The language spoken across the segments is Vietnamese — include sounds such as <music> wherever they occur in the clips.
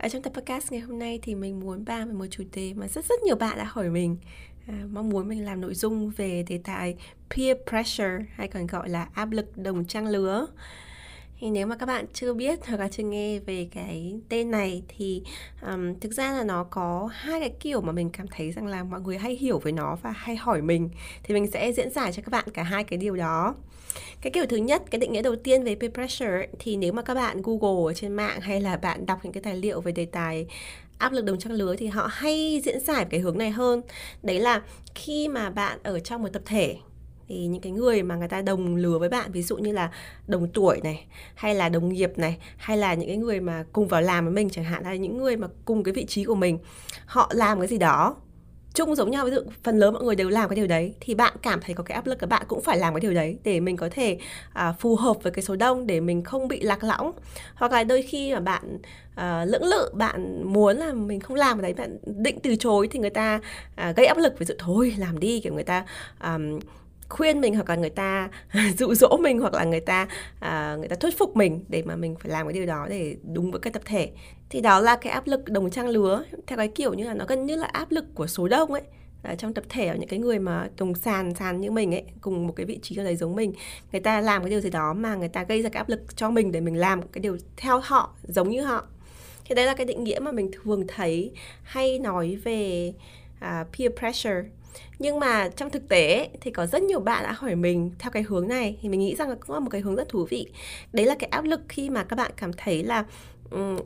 Ở trong tập podcast ngày hôm nay thì mình muốn bàn về một chủ đề mà rất rất nhiều bạn đã hỏi mình. À, mong muốn mình làm nội dung về đề tài peer pressure hay còn gọi là áp lực đồng trang lứa thì nếu mà các bạn chưa biết hoặc là chưa nghe về cái tên này thì um, thực ra là nó có hai cái kiểu mà mình cảm thấy rằng là mọi người hay hiểu với nó và hay hỏi mình. Thì mình sẽ diễn giải cho các bạn cả hai cái điều đó. Cái kiểu thứ nhất cái định nghĩa đầu tiên về peer pressure thì nếu mà các bạn google ở trên mạng hay là bạn đọc những cái tài liệu về đề tài áp lực đồng trang lứa thì họ hay diễn giải cái hướng này hơn. Đấy là khi mà bạn ở trong một tập thể thì những cái người mà người ta đồng lứa với bạn ví dụ như là đồng tuổi này hay là đồng nghiệp này hay là những cái người mà cùng vào làm với mình chẳng hạn hay là những người mà cùng cái vị trí của mình họ làm cái gì đó chung giống nhau. Ví dụ phần lớn mọi người đều làm cái điều đấy thì bạn cảm thấy có cái áp lực các bạn cũng phải làm cái điều đấy để mình có thể à, phù hợp với cái số đông để mình không bị lạc lõng. Hoặc là đôi khi mà bạn à, lưỡng lự bạn muốn là mình không làm cái đấy bạn định từ chối thì người ta à, gây áp lực. Ví dụ thôi làm đi kiểu người ta à, khuyên mình hoặc là người ta <laughs> dụ dỗ mình hoặc là người ta à, người ta thuyết phục mình để mà mình phải làm cái điều đó để đúng với cái tập thể. Thì đó là cái áp lực đồng trang lứa. Theo cái kiểu như là nó gần như là áp lực của số đông ấy ở trong tập thể ở những cái người mà cùng sàn sàn như mình ấy cùng một cái vị trí ở đấy giống mình. Người ta làm cái điều gì đó mà người ta gây ra cái áp lực cho mình để mình làm cái điều theo họ giống như họ. Thì đấy là cái định nghĩa mà mình thường thấy hay nói về uh, peer pressure nhưng mà trong thực tế thì có rất nhiều bạn đã hỏi mình theo cái hướng này, thì mình nghĩ rằng là cũng là một cái hướng rất thú vị. Đấy là cái áp lực khi mà các bạn cảm thấy là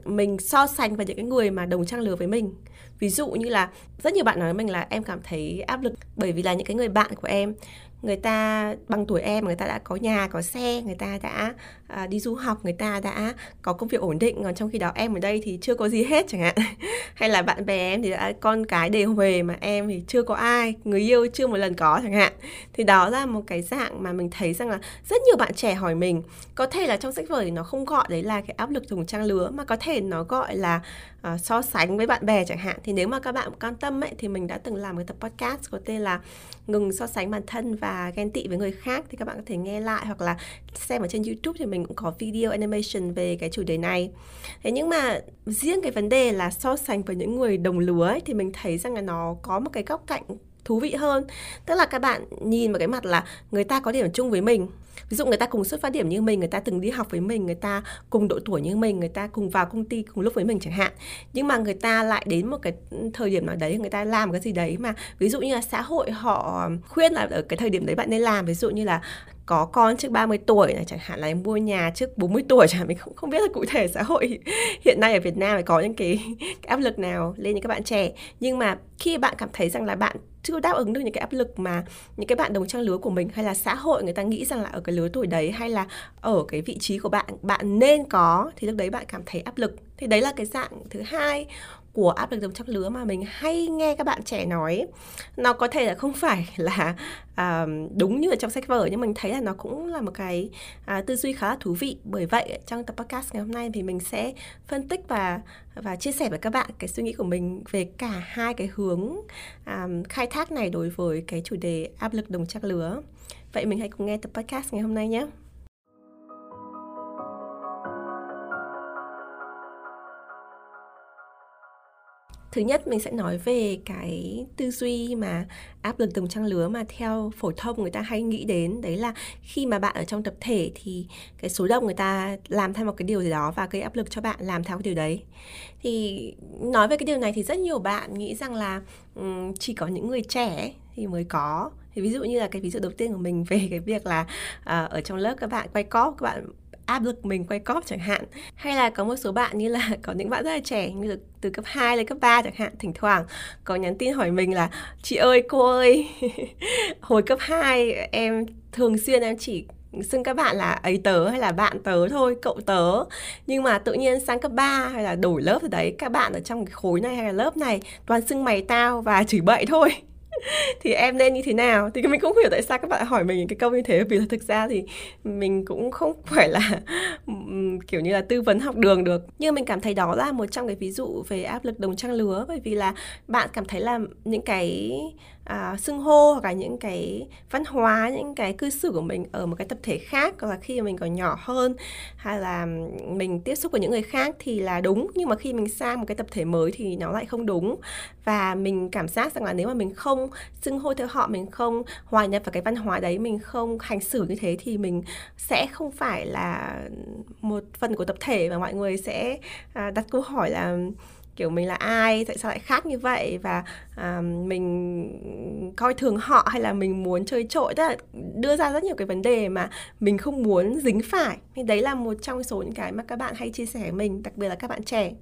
mình so sánh với những cái người mà đồng trang lứa với mình. Ví dụ như là rất nhiều bạn nói với mình là em cảm thấy áp lực bởi vì là những cái người bạn của em, người ta, bằng tuổi em người ta đã có nhà, có xe, người ta đã à, đi du học người ta đã có công việc ổn định còn trong khi đó em ở đây thì chưa có gì hết chẳng hạn. <laughs> Hay là bạn bè em thì đã con cái đều về mà em thì chưa có ai người yêu chưa một lần có chẳng hạn. Thì đó là một cái dạng mà mình thấy rằng là rất nhiều bạn trẻ hỏi mình. Có thể là trong sách vở thì nó không gọi đấy là cái áp lực thùng trang lứa mà có thể nó gọi là uh, so sánh với bạn bè chẳng hạn. Thì nếu mà các bạn quan tâm ấy thì mình đã từng làm một tập podcast có tên là ngừng so sánh bản thân và ghen tị với người khác thì các bạn có thể nghe lại hoặc là xem ở trên YouTube thì mình mình cũng có video animation về cái chủ đề này. Thế nhưng mà riêng cái vấn đề là so sánh với những người đồng lứa ấy, thì mình thấy rằng là nó có một cái góc cạnh thú vị hơn. Tức là các bạn nhìn vào cái mặt là người ta có điểm chung với mình. Ví dụ người ta cùng xuất phát điểm như mình người ta từng đi học với mình người ta cùng độ tuổi như mình người ta cùng vào công ty cùng lúc với mình chẳng hạn. Nhưng mà người ta lại đến một cái thời điểm nào đấy người ta làm cái gì đấy mà ví dụ như là xã hội họ khuyên là ở cái thời điểm đấy bạn nên làm. Ví dụ như là có con trước 30 tuổi này chẳng hạn là em mua nhà trước 40 tuổi chẳng hạn. Mình không không biết là cụ thể xã hội <laughs> hiện nay ở Việt Nam có những cái, cái áp lực nào lên những các bạn trẻ. Nhưng mà khi bạn cảm thấy rằng là bạn chưa đáp ứng được những cái áp lực mà những cái bạn đồng trang lứa của mình hay là xã hội người ta nghĩ rằng là ở cái lứa tuổi đấy hay là ở cái vị trí của bạn bạn nên có, thì lúc đấy bạn cảm thấy áp lực. Thì đấy là cái dạng thứ hai của áp lực đồng trang lứa mà mình hay nghe các bạn trẻ nói nó có thể là không <laughs> phải là à, đúng như ở trong sách vở nhưng mình thấy là nó cũng là một cái à, tư duy khá là thú vị. Bởi vậy trong tập podcast ngày hôm nay thì mình sẽ phân tích và và chia sẻ với các bạn cái suy nghĩ của mình về cả hai cái hướng à, khai thác này đối với cái chủ đề áp lực đồng trang lứa. Vậy mình hãy cùng nghe tập podcast ngày hôm nay nhé. Thứ nhất mình sẽ nói về cái tư duy mà áp lực đồng trang lứa mà theo phổ thông người ta hay nghĩ đến. Đấy là khi mà bạn ở trong tập thể thì cái số đông người ta làm theo một cái điều gì đó và gây áp lực cho bạn làm theo cái điều đấy. Thì nói về cái điều này thì rất nhiều bạn nghĩ rằng là um, chỉ có những người trẻ thì mới có. Thì ví dụ như là cái ví dụ đầu tiên của mình về cái việc là uh, ở trong lớp các bạn quay cóp các bạn áp lực mình quay cóp chẳng hạn. Hay là có một số bạn như là <laughs> có những bạn rất là trẻ, như là từ cấp 2 lên cấp 3 chẳng hạn, thỉnh thoảng có nhắn tin hỏi mình là, chị ơi, cô ơi, <laughs> hồi cấp 2 em thường xuyên em chỉ xưng các bạn là ấy tớ hay là bạn tớ thôi, cậu tớ. Nhưng mà tự nhiên sang cấp 3 hay là đổi lớp rồi đấy, các bạn ở trong cái khối này hay là lớp này toàn xưng mày tao và chửi bậy thôi. <laughs> thì em nên như thế nào? Thì mình cũng hiểu tại sao các bạn hỏi mình những cái câu như thế, vì là thực ra thì mình cũng không <laughs> phải là kiểu như là tư vấn học đường được. Nhưng mình cảm thấy đó là một trong cái ví dụ về áp lực đồng trang lứa, bởi vì là bạn cảm thấy là những cái à, xưng hô hoặc là những cái văn hóa những cái cư xử của mình ở một cái tập thể khác hoặc là khi mà mình còn nhỏ hơn hay là mình tiếp xúc với những người khác thì là đúng. Nhưng mà khi mình sang một cái tập thể mới thì nó lại không đúng. Và mình cảm giác rằng là nếu mà mình không xưng hô theo họ mình không hòa nhập vào cái văn hóa đấy mình không hành xử như thế thì mình sẽ không phải là một phần của tập thể và mọi người sẽ à, đặt câu hỏi là kiểu mình là ai tại sao lại khác như vậy và à, mình coi thường họ hay là mình muốn chơi trội? Tức là đưa ra rất nhiều cái vấn đề mà mình không muốn dính phải. Thì đấy là một trong số những cái mà các bạn hay chia sẻ với mình đặc biệt là các bạn trẻ.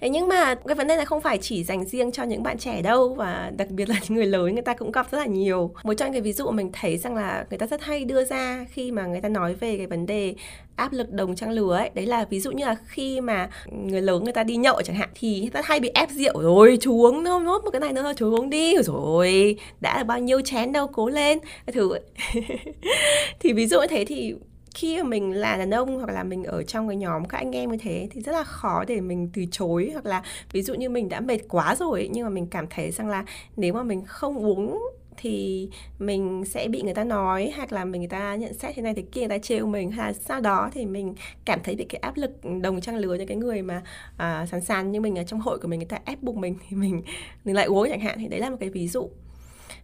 Thế nhưng mà cái vấn đề này không phải chỉ dành riêng cho những bạn trẻ đâu và đặc biệt là những người lớn người ta cũng gặp rất là nhiều. Một trong cái ví dụ mình thấy rằng là người ta rất hay đưa ra khi mà người ta nói về cái vấn đề áp lực đồng trang lứa ấy, đấy là ví dụ như là khi mà người lớn người ta đi nhậu chẳng hạn thì người ta hay bị ép rượu. Rồi chú uống nốt nốt một cái này nữa thôi chú uống đi. Rồi đã là bao nhiêu chén đâu cố lên. Thử <laughs> thì ví dụ như thế thì khi mà mình là đàn ông hoặc là mình ở trong cái nhóm các anh em như thế thì rất là khó để mình từ chối hoặc là ví dụ như mình đã mệt quá rồi nhưng mà mình cảm thấy rằng là nếu mà mình không uống thì mình sẽ bị người ta nói hoặc là mình người ta nhận xét thế này thế kia người ta trêu mình hay là sau đó thì mình cảm thấy bị cái áp lực đồng trang lứa những cái người mà à, uh, sẵn sàng như mình ở trong hội của mình người ta ép buộc mình thì mình mình lại uống chẳng hạn. Thì đấy là một cái ví dụ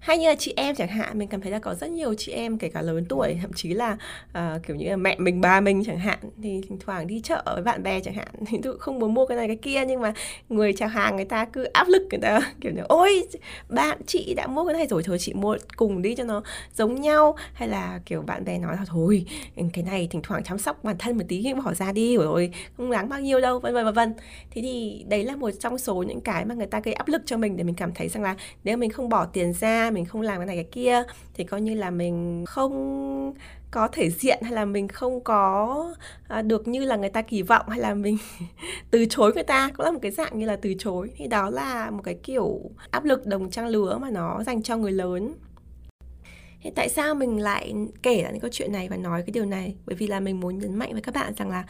hay như là chị em chẳng hạn mình cảm thấy là có rất nhiều chị em kể cả lớn tuổi thậm chí là uh, kiểu như là mẹ mình ba mình chẳng hạn thì thỉnh thoảng đi chợ với bạn bè chẳng hạn thì tôi không muốn mua cái này cái kia nhưng mà người chào hàng người ta cứ áp lực người ta <laughs> kiểu như ôi bạn chị đã mua cái này rồi thôi chị mua cùng đi cho nó giống nhau. Hay là kiểu bạn bè nói là thôi cái này thỉnh thoảng chăm sóc bản thân một tí bỏ ra đi rồi không đáng bao nhiêu đâu vân vân vân vân. Thế thì đấy là một trong số những cái mà người ta gây áp lực cho mình để mình cảm thấy rằng là nếu mình không bỏ tiền ra mình không làm cái này cái kia thì coi như là mình không có thể diện hay là mình không có à, được như là người ta kỳ vọng hay là mình <laughs> từ chối người ta cũng là một cái dạng như là từ chối. Thì đó là một cái kiểu áp lực đồng trang lứa mà nó dành cho người lớn. Thế tại sao mình lại kể lại những câu chuyện này và nói cái điều này? Bởi vì là mình muốn nhấn mạnh với các bạn rằng là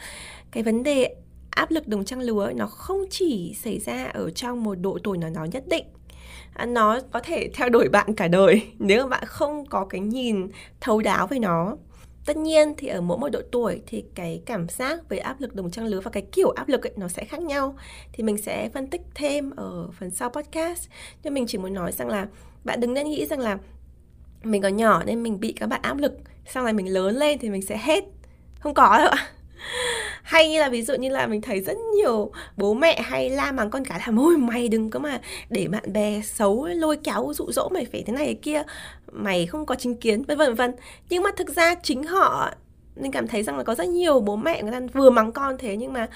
cái vấn đề áp lực đồng trang lứa nó không chỉ xảy ra ở trong một độ tuổi nào đó nhất định nó có thể theo đuổi bạn cả đời, nếu mà bạn không có cái nhìn thấu đáo về nó. Tất nhiên thì ở mỗi một độ tuổi thì cái cảm giác về áp lực đồng trang lứa và cái kiểu áp lực ấy, nó sẽ khác nhau. Thì mình sẽ phân tích thêm ở phần sau podcast. Nhưng mình chỉ muốn nói rằng là bạn đừng nên nghĩ rằng là mình còn nhỏ nên mình bị các bạn áp lực sau này mình lớn lên thì mình sẽ hết. Không có đâu ạ hay như là ví dụ như là mình thấy rất nhiều bố mẹ hay la mắng con cái là môi mày đừng có mà để bạn bè xấu lôi kéo dụ dỗ mày phải thế này thế kia mày không có chính kiến vân vân vân. Nhưng mà thực ra chính họ mình cảm thấy rằng là có rất nhiều bố mẹ người ta vừa mắng con thế nhưng mà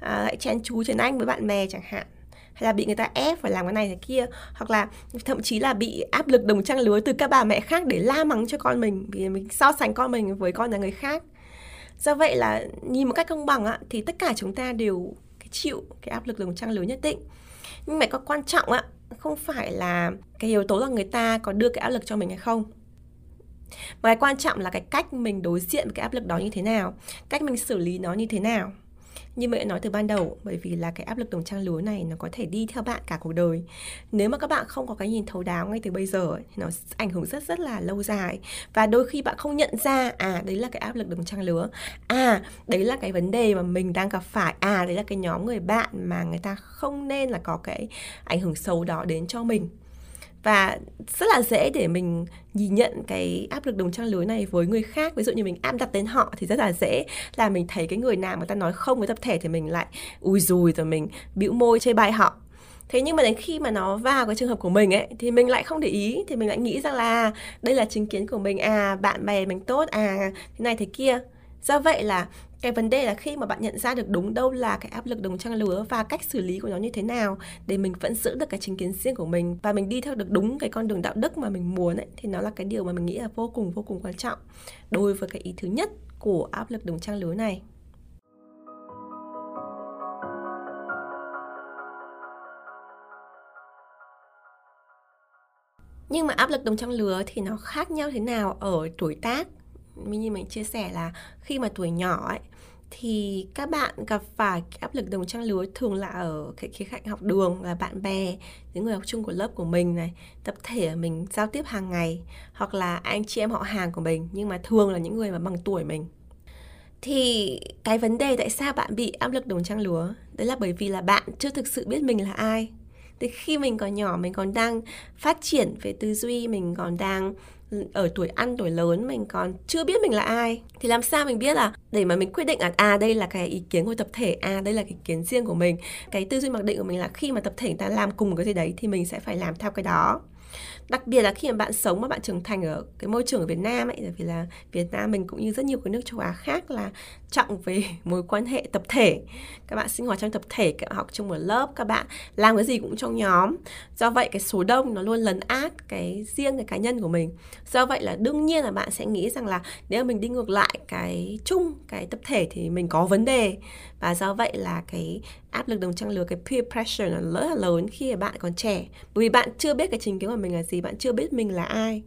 à, lại chen chú chen anh với bạn bè chẳng hạn hay là bị người ta ép phải làm cái này cái kia hoặc là thậm chí là bị áp lực đồng trang lứa từ các bà mẹ khác để la mắng cho con mình vì mình so sánh con mình với con nhà người khác do vậy là nhìn một cách công bằng á, thì tất cả chúng ta đều chịu cái áp lực đồng trang lứa nhất định. Nhưng mà có quan trọng á không phải là cái yếu tố là người ta có đưa cái áp lực cho mình hay không. Mà cái quan trọng là cái cách mình đối diện với cái áp lực đó như thế nào cách mình xử lý nó như thế nào như mẹ nói từ ban đầu, bởi vì là cái áp lực đồng trang lứa này nó có thể đi theo bạn cả cuộc đời. Nếu mà các bạn không có cái nhìn thấu đáo ngay từ bây giờ thì nó ảnh hưởng rất rất là lâu dài. Và đôi khi bạn không nhận ra à đấy là cái áp lực đồng trang lứa à đấy là cái vấn đề mà mình đang gặp phải. À đấy là cái nhóm người bạn mà người ta không nên là có cái ảnh hưởng xấu đó đến cho mình và rất là dễ để mình nhìn nhận cái áp lực đồng trang lứa này với người khác. Ví dụ như mình áp đặt tên họ thì rất là dễ. Là mình thấy cái người nào mà ta nói không với tập thể thì mình lại ui rùi rồi mình bĩu môi chê bai họ. Thế nhưng mà đến khi mà nó vào cái trường hợp của mình ấy, thì mình lại không để ý. Thì mình lại nghĩ rằng là đây là chính kiến của mình. À bạn bè mình tốt à thế này, thế kia. Do vậy là cái vấn đề là khi mà bạn nhận ra được đúng đâu là cái áp lực đồng trang lứa và cách xử lý của nó như thế nào để mình vẫn giữ được cái chính kiến riêng của mình và mình đi theo được đúng cái con đường đạo đức mà mình muốn ấy, thì nó là cái điều mà mình nghĩ là vô cùng vô cùng quan trọng đối với cái ý thứ nhất của áp lực đồng trang lứa này. Nhưng mà áp lực đồng trang lứa thì nó khác nhau thế nào ở tuổi tác? Như mình chia sẻ là khi mà tuổi nhỏ ấy, thì các bạn gặp phải áp lực đồng trang lứa thường là ở cái khía cạnh học đường là bạn bè, những người học chung của lớp của mình này, tập thể mình, giao tiếp hàng ngày, hoặc là anh chị em họ hàng của mình, nhưng mà thường là những người mà bằng tuổi mình. Thì cái vấn đề tại sao bạn bị áp lực đồng trang lứa? Đấy là bởi vì là bạn chưa thực sự biết mình là ai. Thì khi mình còn nhỏ, mình còn đang phát triển về tư duy, mình còn đang ở tuổi ăn, tuổi lớn mình còn chưa biết mình là ai. Thì làm sao mình biết là để mà mình quyết định là à đây là cái ý kiến của tập thể à đây là cái ý kiến riêng của mình. Cái tư duy mặc định của mình là khi mà tập thể người ta làm cùng cái gì đấy thì mình sẽ phải làm theo cái đó đặc biệt là khi mà bạn sống mà bạn trưởng thành ở cái môi trường ở Việt Nam ấy, bởi vì là Việt Nam mình cũng như rất nhiều cái nước châu Á khác là trọng về <laughs> mối quan hệ tập thể. Các bạn sinh hoạt trong tập thể, các bạn học trong một lớp, các bạn làm cái gì cũng trong nhóm. Do vậy cái số đông nó luôn lấn át cái riêng cái cá nhân của mình. Do vậy là đương nhiên là bạn sẽ nghĩ rằng là nếu mình đi ngược lại cái chung cái tập thể thì mình có vấn đề. Và do vậy là cái áp lực đồng trang lứa, cái peer pressure nó rất là lớn khi mà bạn còn trẻ. Bởi vì bạn chưa biết cái trình kiến của mình là gì bạn chưa biết mình là ai.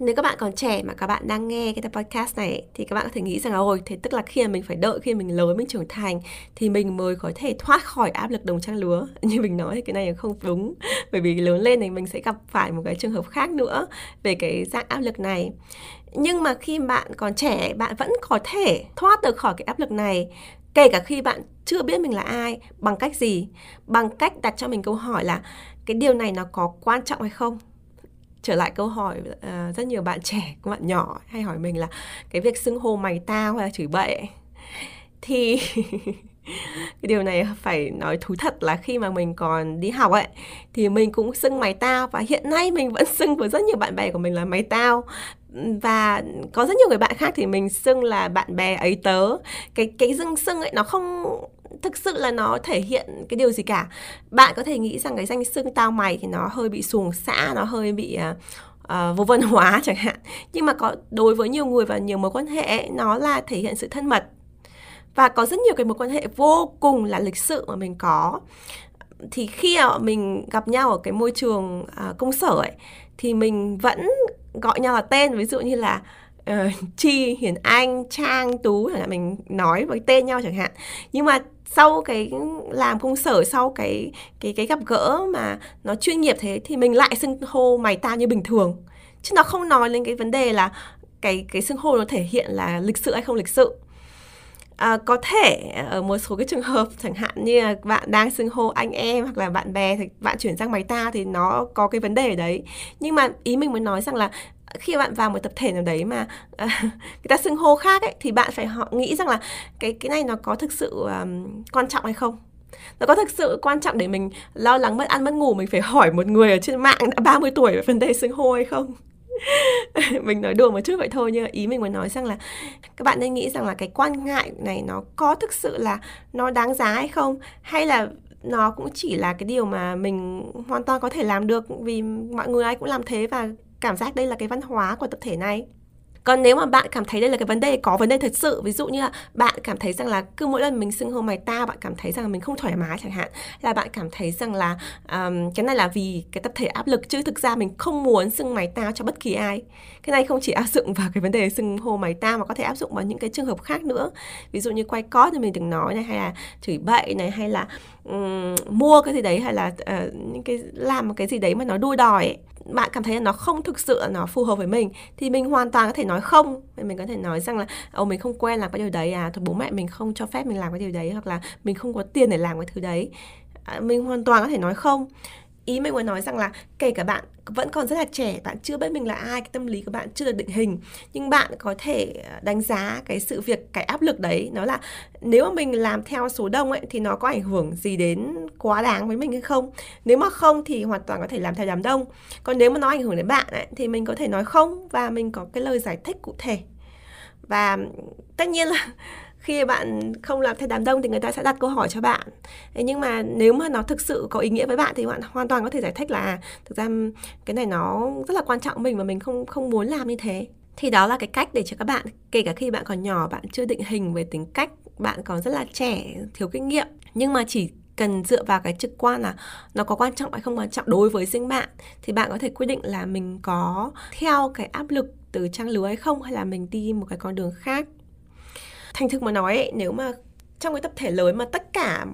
Nếu các bạn còn trẻ mà các bạn đang nghe cái podcast này thì các bạn có thể nghĩ rằng là ôi, thế tức là khi mà mình phải đợi khi mình lớn mình trưởng thành thì mình mới có thể thoát khỏi áp lực đồng trang lứa. <laughs> Như mình nói thì cái này là không đúng. <laughs> Bởi vì lớn lên thì mình sẽ gặp phải một cái trường hợp khác nữa về cái dạng áp lực này. Nhưng mà khi bạn còn trẻ, bạn vẫn có thể thoát được khỏi cái áp lực này, kể cả khi bạn chưa biết mình là ai. Bằng cách gì? Bằng cách đặt cho mình câu hỏi là cái điều này nó có quan trọng hay không? Trở lại câu hỏi uh, rất nhiều bạn <laughs> trẻ các bạn nhỏ hay hỏi mình là cái việc xưng hô mày tao hay là chửi bậy thì <laughs> cái điều này phải nói thú thật là khi mà mình còn đi học ấy thì mình cũng xưng mày tao và hiện nay mình vẫn <laughs> xưng với rất nhiều bạn bè của mình là mày tao. Và có rất nhiều người bạn khác thì mình xưng là bạn bè ấy tớ. Cái cái dưng xưng ấy nó không thực sự là nó thể hiện cái điều gì cả. Bạn có thể nghĩ rằng cái danh xưng tao mày thì nó hơi bị xuồng xã nó hơi bị uh, uh, vô văn hóa <laughs> chẳng hạn. Nhưng mà có đối với nhiều người và nhiều mối quan hệ nó là thể hiện sự thân mật. Và có rất nhiều cái mối quan hệ vô cùng là lịch sự mà mình có. Thì khi mà mình gặp nhau ở cái môi trường uh, công sở ấy thì mình vẫn gọi nhau là tên. Ví dụ như là uh, chi hiền anh trang tú là mình nói với tên nhau chẳng hạn. Nhưng mà sau cái làm công sở sau cái cái cái gặp gỡ mà nó chuyên nghiệp thế thì mình lại xưng hô mày ta như bình thường. Chứ nó không nói lên cái vấn đề là cái cái xưng hô nó thể hiện là lịch sự hay không lịch sự. À, có thể ở một số cái trường hợp chẳng hạn như là bạn đang xưng hô anh em hoặc là bạn bè thì bạn chuyển sang mày ta thì nó có cái vấn đề ở đấy. Nhưng mà ý mình muốn nói rằng là khi bạn vào một tập thể nào đấy mà uh, <laughs> người ta xưng hô khác ấy thì bạn phải họ nghĩ rằng là cái cái này nó có thực sự um, quan trọng hay không? Nó có thực sự quan trọng để mình lo lắng mất ăn mất ngủ mình phải <laughs> hỏi một người ở trên mạng đã 30 tuổi về vấn đề xưng hô hay không? <laughs> Mình nói đùa một chút vậy thôi nhưng ý mình muốn nói rằng là các bạn nên nghĩ rằng là cái quan ngại này nó có thực sự là nó đáng giá hay không? Hay là nó cũng chỉ là cái điều mà mình hoàn toàn có thể làm được vì mọi người ai cũng làm thế và cảm giác đây là cái văn hóa của tập thể này. Còn nếu mà bạn cảm thấy đây là cái vấn đề có vấn đề thật sự ví dụ như là bạn cảm thấy rằng là cứ mỗi lần mình xưng hô mày ta bạn cảm thấy rằng là mình không thoải mái chẳng hạn là bạn cảm thấy rằng là um, cái này là vì cái tập thể áp lực chứ thực ra mình không muốn xưng mày tao cho bất kỳ ai. Cái này không chỉ áp dụng vào cái vấn đề xưng hô mày ta mà có thể áp dụng vào những cái trường hợp khác nữa. Ví dụ như quay cót thì mình đừng nói này hay là chửi bậy này hay là um, mua cái gì đấy hay là uh, những cái làm một cái gì đấy mà nó đua đòi ấy bạn cảm thấy là nó không thực sự nó phù hợp với mình thì mình hoàn toàn có thể nói không. Mình có thể nói rằng là ồ mình không quen làm cái điều đấy à thôi bố mẹ mình không cho phép mình làm cái điều đấy hoặc là mình không có tiền để làm cái thứ đấy. À, mình hoàn toàn có thể nói không ý mình muốn nói rằng là kể cả bạn vẫn còn rất là trẻ bạn chưa biết mình là ai cái tâm lý của bạn chưa được định hình. Nhưng bạn có thể à, đánh giá cái sự việc cái áp lực đấy nó là nếu mà mình làm theo số đông ấy thì nó có ảnh hưởng gì đến quá đáng với mình hay không? Nếu mà không thì hoàn toàn có thể làm theo đám đông. Còn nếu mà nó ảnh hưởng đến bạn ấy, thì mình có thể nói không và mình có cái lời giải thích cụ thể. Và tất nhiên là khi bạn không làm theo đám đông thì người ta sẽ đặt câu hỏi cho bạn. Thế nhưng mà nếu mà nó thực sự có ý nghĩa với bạn thì bạn hoàn toàn có thể giải thích là à, thực ra cái này nó rất là quan trọng mình và mình không không muốn làm như thế. Thì đó là cái cách để cho các bạn, kể cả khi bạn còn nhỏ, bạn chưa định hình về tính cách, bạn còn rất là trẻ, thiếu kinh nghiệm. Nhưng mà chỉ cần dựa vào cái trực quan là nó có quan trọng hay không quan trọng đối với riêng bạn, thì bạn có thể quyết định là mình có theo cái áp lực từ trang lứa hay không, hay là mình đi một cái con đường khác thành thực mà nói ấy, nếu mà trong cái tập thể lớn mà tất cả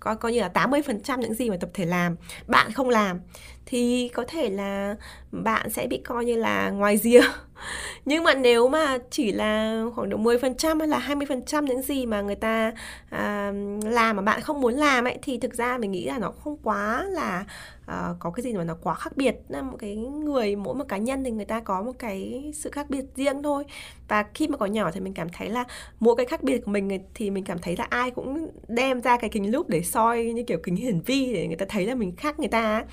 coi coi như là 80% những gì mà tập thể làm bạn không làm thì có thể là bạn sẽ bị coi như là ngoài rìa. <laughs> nhưng mà nếu mà chỉ là khoảng độ 10% hay là 20% những gì mà người ta à, làm mà bạn không muốn làm ấy thì thực ra mình nghĩ là nó không quá là uh, có cái gì mà nó quá khác biệt. Là một cái người mỗi một cá nhân thì người ta có một cái sự khác biệt riêng thôi. Và khi mà còn nhỏ thì mình cảm thấy là mỗi cái khác biệt của mình thì mình cảm thấy là ai cũng đem ra cái kính lúp để soi như kiểu kính hiển vi để người ta thấy là mình khác người ta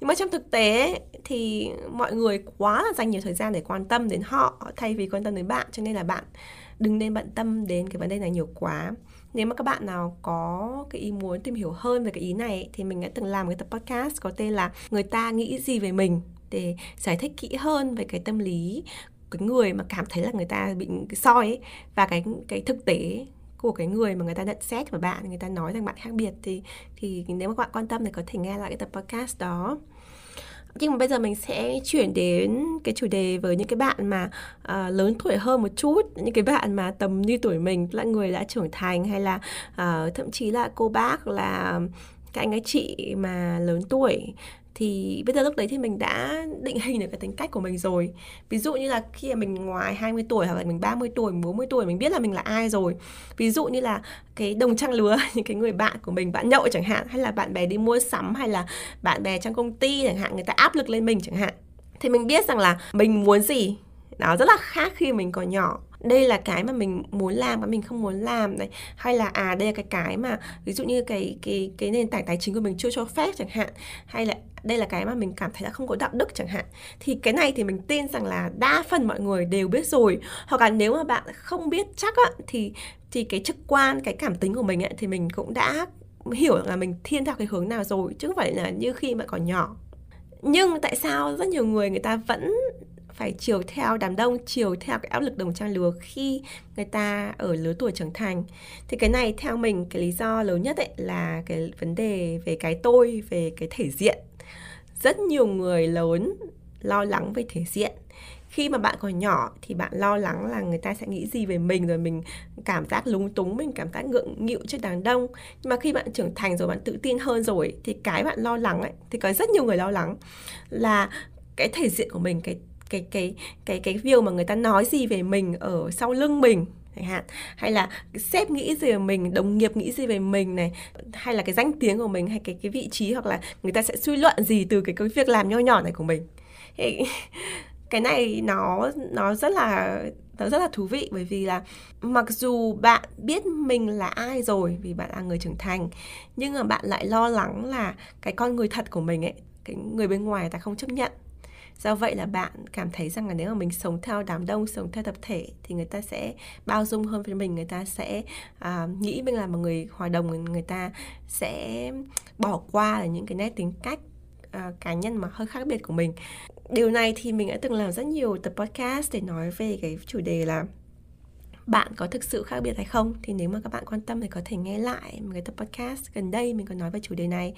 nhưng mà trong thực tế thì mọi người quá là dành nhiều thời gian để quan tâm đến họ thay vì quan tâm đến bạn. Cho nên là bạn đừng nên bận tâm đến cái vấn đề này nhiều quá. Nếu mà các bạn nào có cái ý muốn tìm hiểu hơn về cái ý này thì mình đã từng làm cái tập podcast có tên là người ta nghĩ gì về mình? Để giải thích kỹ hơn về cái tâm lý cái người mà cảm thấy là người ta bị soi ấy, và cái cái thực tế của cái người mà người ta nhận xét về bạn người ta nói rằng bạn khác biệt thì thì nếu mà các bạn quan tâm thì có thể nghe lại cái tập podcast đó nhưng mà bây giờ mình sẽ chuyển đến cái chủ đề với những cái bạn mà uh, lớn tuổi hơn một chút những cái bạn mà tầm như tuổi mình là người đã trưởng thành hay là uh, thậm chí là cô bác là các anh các chị mà lớn tuổi thì bây giờ lúc đấy thì mình đã định hình được cái tính cách của mình rồi. Ví dụ như là khi mà mình ngoài 20 tuổi hoặc là mình 30 tuổi, 40 tuổi mình biết là mình là ai rồi. Ví dụ như là cái đồng trang lứa <laughs> những cái người bạn của mình bạn nhậu chẳng hạn hay là bạn bè đi mua sắm hay là bạn bè trong công ty chẳng hạn người ta áp lực lên mình chẳng hạn. Thì mình biết rằng là mình muốn gì. Nó rất là khác khi mình còn nhỏ đây là cái mà mình muốn làm và mình không muốn làm này. Hay là à đây là cái cái mà ví dụ như cái cái cái nền tảng tài chính của mình chưa cho phép chẳng hạn. Hay là đây là cái mà mình cảm thấy là không có đạo đức chẳng hạn. Thì cái này thì mình tin rằng là đa phần mọi người đều biết rồi. Hoặc là nếu mà bạn không biết chắc á, thì thì cái trực quan cái cảm tính của mình ấy, thì mình cũng đã hiểu là mình thiên theo cái hướng nào rồi chứ không phải là như khi mà còn nhỏ. Nhưng tại sao rất nhiều người người ta vẫn phải chiều theo đám đông, chiều theo cái áp lực đồng trang lứa khi người ta ở lứa tuổi trưởng thành. Thì cái này theo mình, cái lý do lớn nhất ấy là cái vấn đề về cái tôi, về cái thể diện. Rất nhiều người lớn lo lắng về thể diện. Khi mà bạn còn nhỏ thì bạn lo lắng là người ta sẽ nghĩ gì về mình, rồi mình cảm giác lúng túng, mình cảm giác ngượng nghịu trước đám đông. Nhưng mà khi bạn trưởng thành rồi, bạn tự tin hơn rồi, thì cái bạn lo lắng ấy, thì có rất nhiều người lo lắng là cái thể diện của mình, cái cái cái cái cái việc mà người ta nói gì về mình ở sau lưng mình chẳng hạn. Hay là sếp nghĩ gì về mình, đồng nghiệp nghĩ gì về mình này, hay là cái danh tiếng của mình, hay cái cái vị trí, hoặc là người ta sẽ suy luận gì từ cái cái việc làm nho nhỏ này của mình. Thì <laughs> cái này nó nó rất là, nó rất là thú vị, bởi vì là mặc dù bạn biết mình là ai rồi vì bạn là người trưởng thành, nhưng mà bạn lại lo lắng là cái con người thật của mình ấy, cái người bên ngoài ta không chấp nhận do vậy là bạn cảm thấy rằng là nếu mà mình sống theo đám đông sống theo tập thể thì người ta sẽ bao dung hơn với mình người ta sẽ à, nghĩ mình là một người hòa đồng người ta sẽ bỏ qua là những cái nét tính cách à, cá nhân mà hơi khác biệt của mình. Điều này thì mình đã từng làm rất nhiều tập podcast để nói về cái chủ đề là bạn có thực sự khác biệt hay không? Thì nếu mà các bạn quan tâm thì có thể nghe lại một cái tập podcast gần đây mình có nói về chủ đề này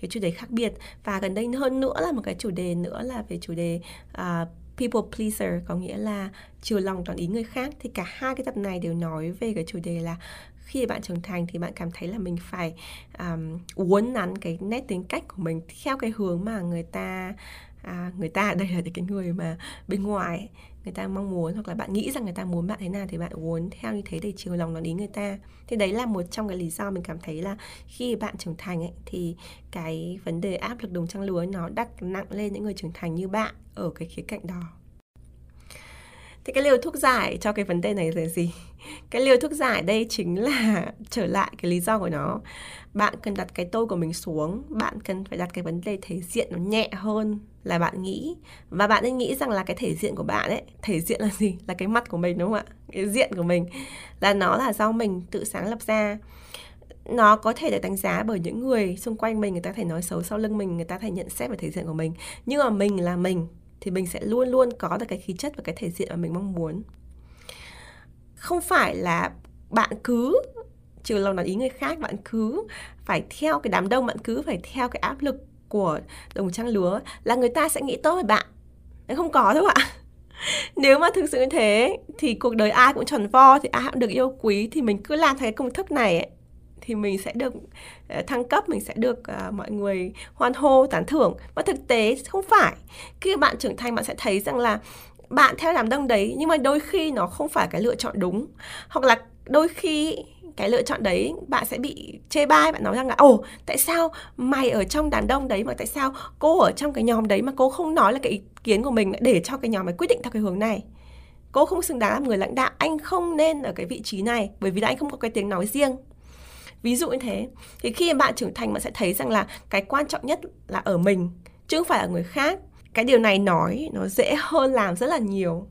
cái chủ đề khác biệt. Và gần đây hơn nữa là một cái chủ đề nữa là về chủ đề uh, people pleaser có nghĩa là chiều lòng toàn ý người khác. Thì cả hai cái tập này đều nói về cái chủ đề là khi bạn trưởng thành thì bạn cảm thấy là mình phải um, uốn nắn cái nét tính cách của mình theo cái hướng mà người ta à, người ta đây là cái người mà bên ngoài người ta mong muốn hoặc là bạn nghĩ rằng người ta muốn bạn thế nào thì bạn muốn theo như thế để chiều lòng nó ý người ta. Thì đấy là một trong cái lý do mình cảm thấy là khi bạn trưởng thành ấy, thì cái vấn đề áp lực đồng trang lứa nó đặt nặng lên những người trưởng thành như bạn ở cái khía cạnh đó. Thì cái liều thuốc giải cho cái vấn đề này là gì? <laughs> Cái liều thuốc giải đây chính là <laughs> trở lại cái lý do của nó. Bạn cần đặt cái tôi của mình xuống, bạn cần phải đặt cái vấn đề thể diện nó nhẹ hơn là bạn nghĩ. Và bạn nên nghĩ rằng là cái thể diện của bạn ấy thể diện là gì? Là cái mặt của mình đúng không ạ? Cái diện của mình. Là nó là do mình tự sáng lập ra. Nó có thể được đánh giá bởi những người xung quanh mình người ta thể nói xấu sau lưng mình người ta thể nhận xét về thể diện của mình. Nhưng mà mình là mình thì mình sẽ luôn luôn có được cái khí chất và cái thể diện mà mình mong muốn. Không phải là bạn cứ trừ lòng nói ý người khác bạn cứ phải theo cái đám đông bạn cứ phải theo cái áp lực của đồng trang lứa là người ta sẽ nghĩ tốt về bạn. Không có đâu ạ. <laughs> Nếu mà thực sự như thế thì cuộc đời ai cũng tròn vo thì ai cũng được yêu quý thì mình cứ làm theo cái công thức này ấy, thì mình sẽ được ờ, thăng cấp mình sẽ được uh, mọi người hoan hô tán thưởng. Và thực tế không phải. Khi bạn trưởng thành bạn sẽ thấy rằng là bạn theo đám đông đấy nhưng mà đôi khi nó không phải cái lựa chọn đúng. Hoặc là đôi khi cái lựa chọn đấy bạn sẽ bị chê bai bạn nói rằng là ồ tại sao mày ở trong đám đông đấy mà tại sao cô ở trong cái nhóm đấy mà cô không nói là cái ý kiến của mình để cho cái nhóm ấy quyết định theo cái hướng này? Cô không xứng đáng làm người lãnh đạo anh không nên ở cái vị trí này bởi vì là anh không có cái tiếng nói riêng ví dụ như thế. Thì khi bạn trưởng thành, bạn sẽ thấy rằng là cái quan trọng nhất là ở mình, chứ không phải ở người khác. Cái điều này nói, nó dễ hơn làm rất là nhiều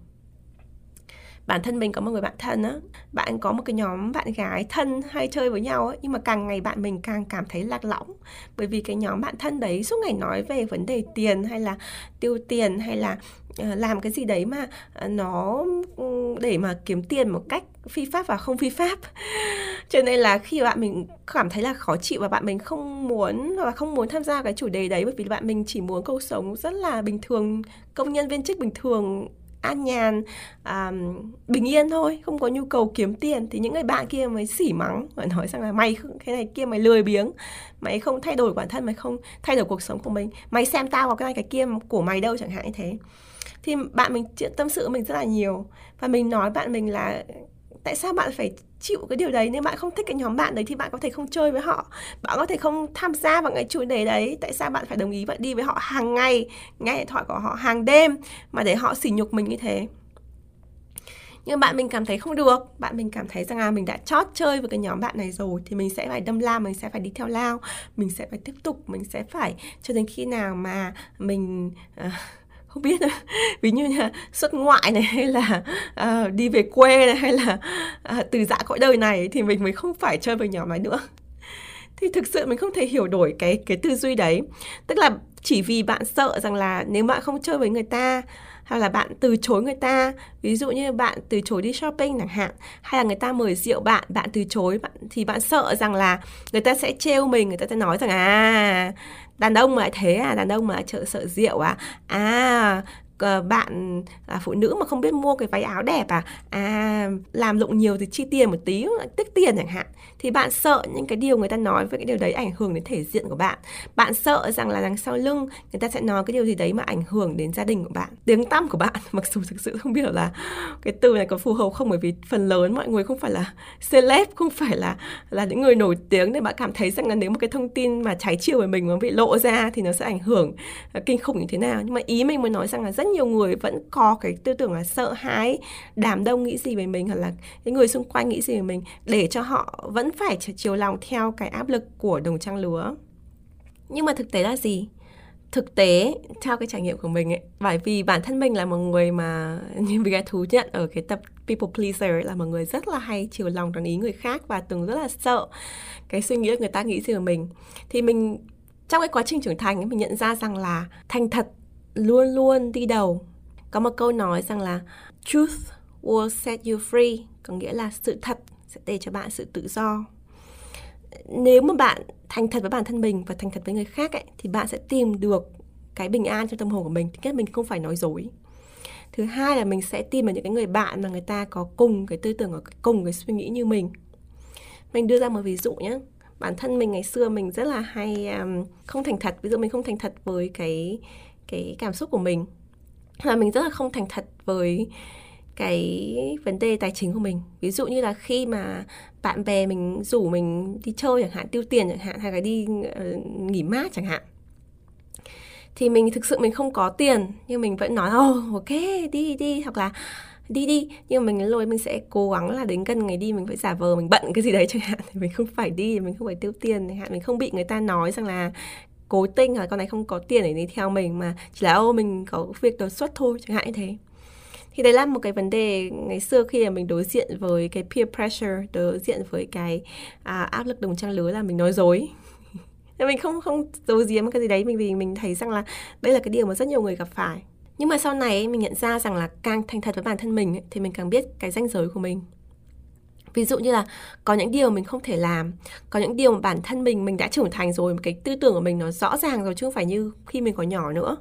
bản thân mình có một người bạn thân á, bạn có một cái nhóm bạn gái thân hay chơi với nhau á, nhưng mà càng ngày bạn mình càng cảm thấy lạc lõng. Bởi vì cái nhóm bạn thân đấy suốt ngày nói về vấn đề tiền hay là tiêu tiền hay là ờ, làm cái gì đấy mà ờ, nó ừ, để mà kiếm tiền một cách phi pháp và không phi pháp. <laughs> Cho nên là khi bạn mình cảm thấy là khó chịu và bạn mình không muốn hoặc không muốn tham gia cái chủ đề đấy, bởi vì bạn mình chỉ muốn cuộc sống rất là bình thường, công nhân viên chức bình thường an nhàn um, bình yên thôi không có nhu cầu kiếm tiền. Thì những người bạn kia mới xỉ mắng và nói rằng là mày cái này kia mày lười biếng mày không thay đổi bản thân mày không thay đổi cuộc sống của mình mày xem tao vào cái này cái kia của mày đâu chẳng hạn như thế. Thì bạn mình tâm sự mình rất là nhiều và mình nói bạn mình là tại sao bạn phải chịu cái điều đấy nếu bạn không thích cái nhóm bạn đấy thì bạn có thể không chơi với họ. Bạn có thể không tham gia vào cái chủ đề đấy. Tại sao bạn phải đồng ý bạn đi với họ hàng ngày nghe điện thoại của họ hàng đêm mà để họ sỉ nhục mình như thế. Nhưng bạn mình cảm thấy không được. Bạn mình cảm thấy rằng là mình đã chót chơi với cái nhóm bạn này rồi thì mình sẽ phải đâm lao mình sẽ phải đi theo lao mình sẽ phải tiếp tục mình sẽ phải cho đến khi nào mà mình uh, không biết <laughs> ví như là xuất ngoại này hay là uh, đi về quê này hay là uh, từ dã cõi đời này thì mình mới không phải chơi với nhóm này nữa. <laughs> Thì thực sự mình không thể hiểu đổi cái cái tư duy đấy. Tức là chỉ vì bạn sợ rằng là nếu bạn không chơi với người ta hay là bạn từ chối người ta, ví dụ như bạn từ chối đi shopping chẳng hạn, hay là người ta mời rượu bạn bạn từ chối, bạn, thì bạn sợ rằng là người ta sẽ trêu mình, người ta sẽ nói rằng à đàn ông mà lại thế à đàn ông mà lại sợ sợ rượu à à Ờ, bạn là phụ nữ mà không biết mua cái váy áo đẹp à à làm lụng nhiều thì chi tiền một tí, tích tiền chẳng hạn, thì bạn sợ những cái điều người ta nói với cái điều đấy ảnh hưởng đến thể diện của bạn. Bạn sợ rằng là đằng sau lưng người ta sẽ nói cái điều gì đấy mà ảnh hưởng đến gia đình của bạn, tiếng tăm của bạn. <laughs> Mặc dù thực sự không biết là cái từ này có phù hợp không, bởi vì phần lớn mọi người không phải là celeb, không phải là là những người nổi tiếng để bạn cảm thấy rằng là nếu một cái thông tin mà trái chiều về mình mà bị lộ ra thì nó sẽ ảnh hưởng kinh khủng như thế nào. Nhưng mà ý mình muốn nói rằng là rất rất nhiều người vẫn có cái tư tưởng là sợ hãi đám đông nghĩ gì về mình hoặc là cái người xung quanh nghĩ gì về mình để cho họ vẫn phải chiều lòng theo cái áp lực của đồng trang lứa. Nhưng mà thực tế là gì? Thực tế theo cái trải nghiệm của mình ấy bởi vì bản thân mình là một người mà <laughs> như mình đã thú nhận ở cái tập people pleaser là một người rất là hay chiều lòng đón ý người khác và từng rất là sợ cái suy nghĩ người ta nghĩ gì về mình. Thì mình trong cái quá trình trưởng thành ấy, mình nhận ra rằng là thành thật luôn luôn đi đầu. Có một câu nói rằng là truth will set you free có nghĩa là sự thật sẽ để cho bạn sự tự do. Nếu mà bạn thành thật với bản thân mình và thành thật với người khác ấy, thì bạn sẽ tìm được cái bình an trong tâm hồn của mình. Thứ nhất mình không phải nói dối. Thứ hai là mình sẽ tìm được những cái người bạn mà người ta có cùng cái tư tưởng và cùng cái suy nghĩ như mình. Mình đưa ra một ví dụ nhé bản thân mình ngày xưa mình rất là hay um, không thành thật. Ví dụ mình không thành thật với cái cái cảm xúc của mình. Là mình rất là không thành thật với cái vấn đề tài chính của mình. Ví dụ như là khi mà bạn bè mình rủ mình đi chơi chẳng hạn tiêu tiền chẳng hạn hay là đi uh, nghỉ mát chẳng hạn thì mình thực sự mình không có tiền nhưng mình vẫn nói oh ok đi đi. Hoặc là đi đi. Nhưng mà mình lôi mình sẽ cố gắng là đến gần ngày đi mình phải giả vờ mình bận cái gì đấy <laughs> chẳng hạn. Thì mình không phải đi mình không phải tiêu tiền chẳng hạn mình không bị người ta nói rằng là cố tình là con này không có tiền để đi theo mình mà chỉ là ô mình có việc đột xuất thôi chẳng hạn như thế. Thì đấy là một cái vấn đề ngày xưa khi mà mình đối diện với cái peer pressure đối diện với cái à, áp lực đồng trang lứa là mình nói dối. <laughs> Mình không không giấu giếm cái gì đấy mình vì mình thấy rằng là đây là cái điều mà rất nhiều người gặp phải. Nhưng mà sau này mình nhận ra rằng là càng thành thật với bản thân mình thì mình càng biết cái ranh giới của mình ví dụ như là có những điều mình không thể làm, có những điều mà bản thân mình mình đã trưởng thành rồi cái tư tưởng của mình nó rõ ràng rồi chứ không phải như khi mình còn nhỏ nữa,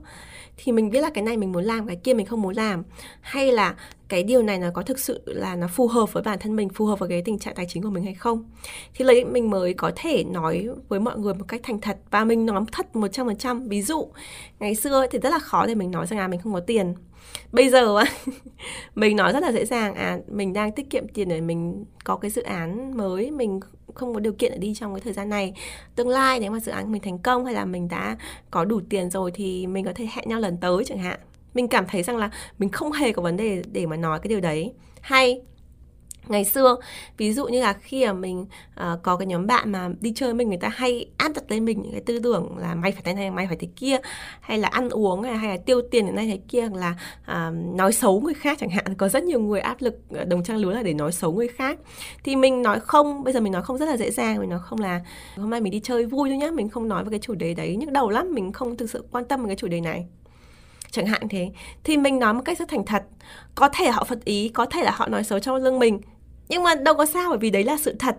thì mình biết là cái này mình muốn làm, cái kia mình không muốn làm. Hay là cái điều này nó có thực sự là nó phù hợp với bản thân mình, phù hợp với cái tình trạng tài chính của mình hay không? Thì lấy mình mới có thể nói với mọi người một cách thành thật và mình nói thật một trăm phần trăm. Ví dụ, ngày xưa thì rất là khó để mình nói rằng là mình không có tiền. Bây giờ <laughs> mình nói rất là dễ dàng à mình đang tiết kiệm tiền để mình có cái dự án mới, mình không có điều kiện để đi trong cái thời gian này. Tương lai nếu mà dự án mình thành công hay là mình đã có đủ tiền rồi thì mình có thể hẹn nhau lần tới chẳng hạn mình cảm thấy rằng là mình không hề có vấn đề để mà nói cái điều đấy. Hay ngày xưa ví dụ như là khi mà mình uh, có cái nhóm bạn mà đi chơi mình người ta hay áp đặt lên mình những cái tư tưởng là mày phải thế này mày phải thế kia hay là ăn uống hay, hay là tiêu tiền thế này thế kia hoặc là uh, nói xấu người khác chẳng hạn. Có rất nhiều người áp lực ờ, đồng trang lứa là để nói xấu người khác. Thì mình nói không bây giờ mình nói không rất là dễ dàng. Mình nói không là hôm nay mình đi chơi vui thôi nhá mình không nói về cái chủ đề đấy nhức đầu lắm mình không thực sự quan tâm về cái chủ đề này chẳng hạn thế. Thì mình nói một cách rất thành thật. Có thể họ phật ý có thể là họ nói xấu trong lưng mình. Nhưng mà đâu có sao bởi vì đấy là sự thật.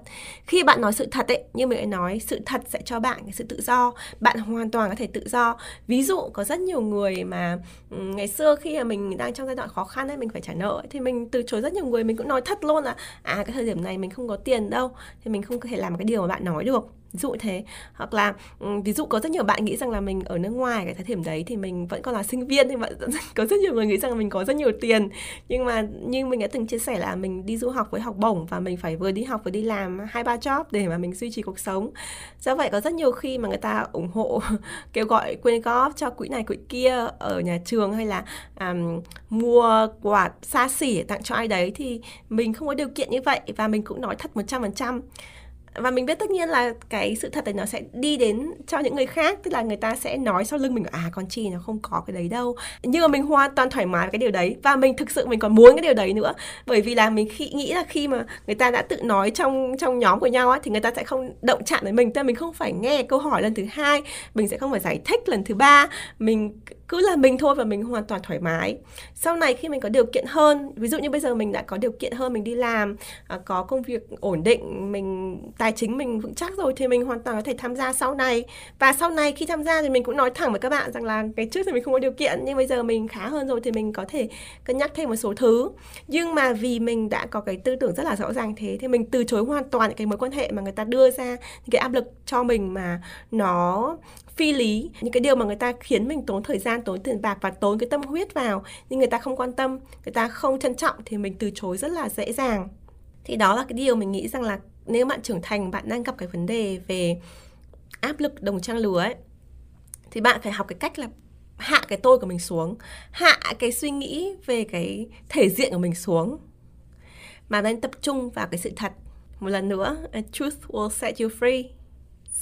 Khi bạn nói sự thật ấy như mình đã nói sự thật sẽ cho bạn cái sự tự do. Bạn hoàn toàn có thể tự do. Ví dụ có rất nhiều người mà ừ, ngày xưa khi mà mình đang trong giai đoạn khó khăn ấy mình phải trả nợ ấy, thì mình từ chối rất nhiều người. Mình cũng nói thật luôn là à cái thời điểm này mình không có tiền đâu thì mình không có thể làm cái điều mà bạn nói được ví dụ thế. Hoặc là ừ, ví dụ có rất nhiều bạn nghĩ rằng là mình ở nước ngoài cái thời điểm đấy thì mình vẫn còn là sinh viên thì vẫn <laughs> có rất nhiều người nghĩ rằng là mình có rất nhiều tiền. Nhưng mà như mình đã từng chia sẻ là mình đi du học với học bổng và mình phải vừa đi học vừa đi làm hai ba job để mà mình duy trì cuộc sống. Do vậy có rất nhiều khi mà người ta ủng hộ <laughs> kêu gọi quyên góp cho quỹ này quỹ kia ở nhà trường hay là um, mua quà xa xỉ tặng cho ai đấy thì mình không có điều kiện như vậy và mình cũng nói thật một trăm phần trăm và mình biết tất nhiên là cái sự thật này nó sẽ đi đến cho những người khác, tức là người ta sẽ nói sau lưng mình à con chi nó không có cái đấy đâu. Nhưng mà mình hoàn toàn thoải mái với cái điều đấy. Và mình thực sự mình còn muốn cái điều đấy nữa. Bởi vì là mình khi, nghĩ là khi mà người ta đã tự nói trong trong nhóm của nhau á, thì người ta sẽ không động chạm đến mình. Tức là mình không phải nghe câu hỏi lần thứ hai, mình sẽ không phải giải thích lần thứ ba. Mình cứ là mình thôi và mình hoàn toàn thoải mái. Sau này khi mình có điều kiện hơn, ví dụ như bây giờ mình đã có điều kiện hơn, mình đi làm à, có công việc ổn định, mình, tài chính mình vững chắc rồi thì mình hoàn toàn có thể tham gia sau này. Và sau này khi tham gia thì mình cũng nói thẳng với các bạn rằng là cái trước thì mình không có điều kiện, nhưng bây giờ mình khá hơn rồi thì mình có thể cân nhắc thêm một số thứ. Nhưng mà vì mình đã có cái tư tưởng rất là rõ ràng thế, thì mình từ chối hoàn toàn những cái mối quan hệ mà người ta đưa ra, những cái áp lực cho mình mà nó phi lý, những cái điều mà người ta khiến mình tốn thời gian, tốn tiền bạc và tốn cái tâm huyết vào, nhưng người ta không quan tâm, người ta không trân trọng thì mình từ chối rất là dễ dàng. Thì đó là cái điều mình nghĩ rằng là nếu bạn trưởng thành, bạn đang gặp cái vấn đề về áp lực đồng trang lứa ấy, thì bạn phải học cái cách là hạ cái tôi của mình xuống, hạ cái suy nghĩ về cái thể diện của mình xuống. Mà nên tập trung vào cái sự thật. Một lần nữa truth will set you free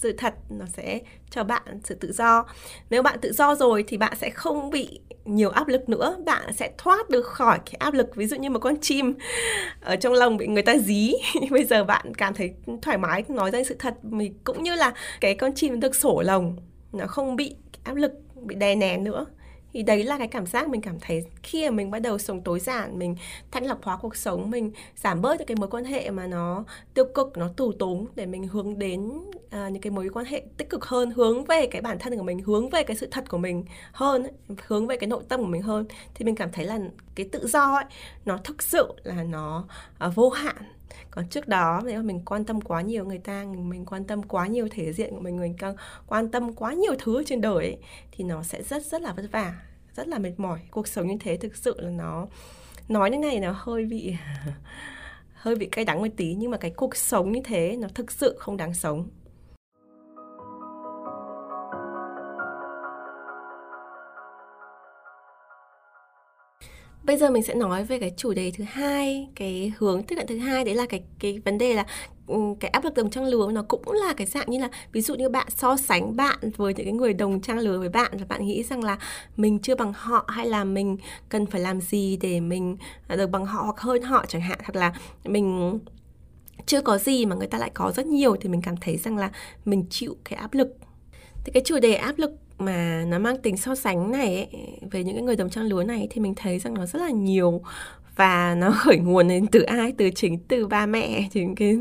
sự thật nó sẽ cho bạn sự tự do. Nếu bạn tự do rồi thì bạn sẽ không bị nhiều áp lực nữa. Bạn sẽ thoát được khỏi cái áp lực, ví dụ như một con chim ở trong lồng bị người ta dí. <laughs> Bây giờ bạn cảm thấy thoải mái nói ra sự thật, mình cũng như là cái con chim được sổ lồng nó không bị áp lực, bị đè nén nữa thì đấy là cái cảm giác mình cảm thấy khi mà mình bắt đầu sống tối giản mình thanh lọc hóa cuộc sống mình giảm bớt những cái mối quan hệ mà nó tiêu cực nó tù túng để mình hướng đến uh, những cái mối quan hệ tích cực hơn hướng về cái bản thân của mình hướng về cái sự thật của mình hơn hướng về cái nội tâm của mình hơn thì mình cảm thấy là cái tự do ấy nó thực sự là nó uh, vô hạn còn trước đó nếu mà mình quan tâm quá nhiều người ta mình quan tâm quá nhiều thể diện của mình mình quan tâm quá nhiều thứ trên đời ấy, thì nó sẽ rất rất là vất vả rất là mệt mỏi. Cuộc sống như thế thực sự là nó nói như này nó hơi bị <laughs> hơi bị cay đắng một tí nhưng mà cái cuộc sống như thế nó thực sự không đáng sống. Bây giờ mình sẽ nói về cái chủ đề thứ hai, cái hướng tiếp cận thứ hai, đấy là cái cái vấn đề là ừ, cái áp lực đồng trang lứa. Nó cũng là cái dạng như là, ví dụ như bạn so sánh bạn với những cái người đồng trang lứa với bạn và bạn nghĩ rằng là mình chưa bằng họ hay là mình cần phải làm gì để mình à, được bằng họ hoặc hơn họ chẳng hạn, hoặc là mình chưa có gì mà người ta lại có rất nhiều thì mình cảm thấy rằng là mình chịu cái áp lực. Thì cái chủ đề áp lực mà nó mang tính so sánh này ấy, về những cái người đồng trang lứa này thì mình thấy rằng nó rất là nhiều. Và nó <laughs> khởi nguồn đến từ ai? Từ chính từ ba mẹ chính cái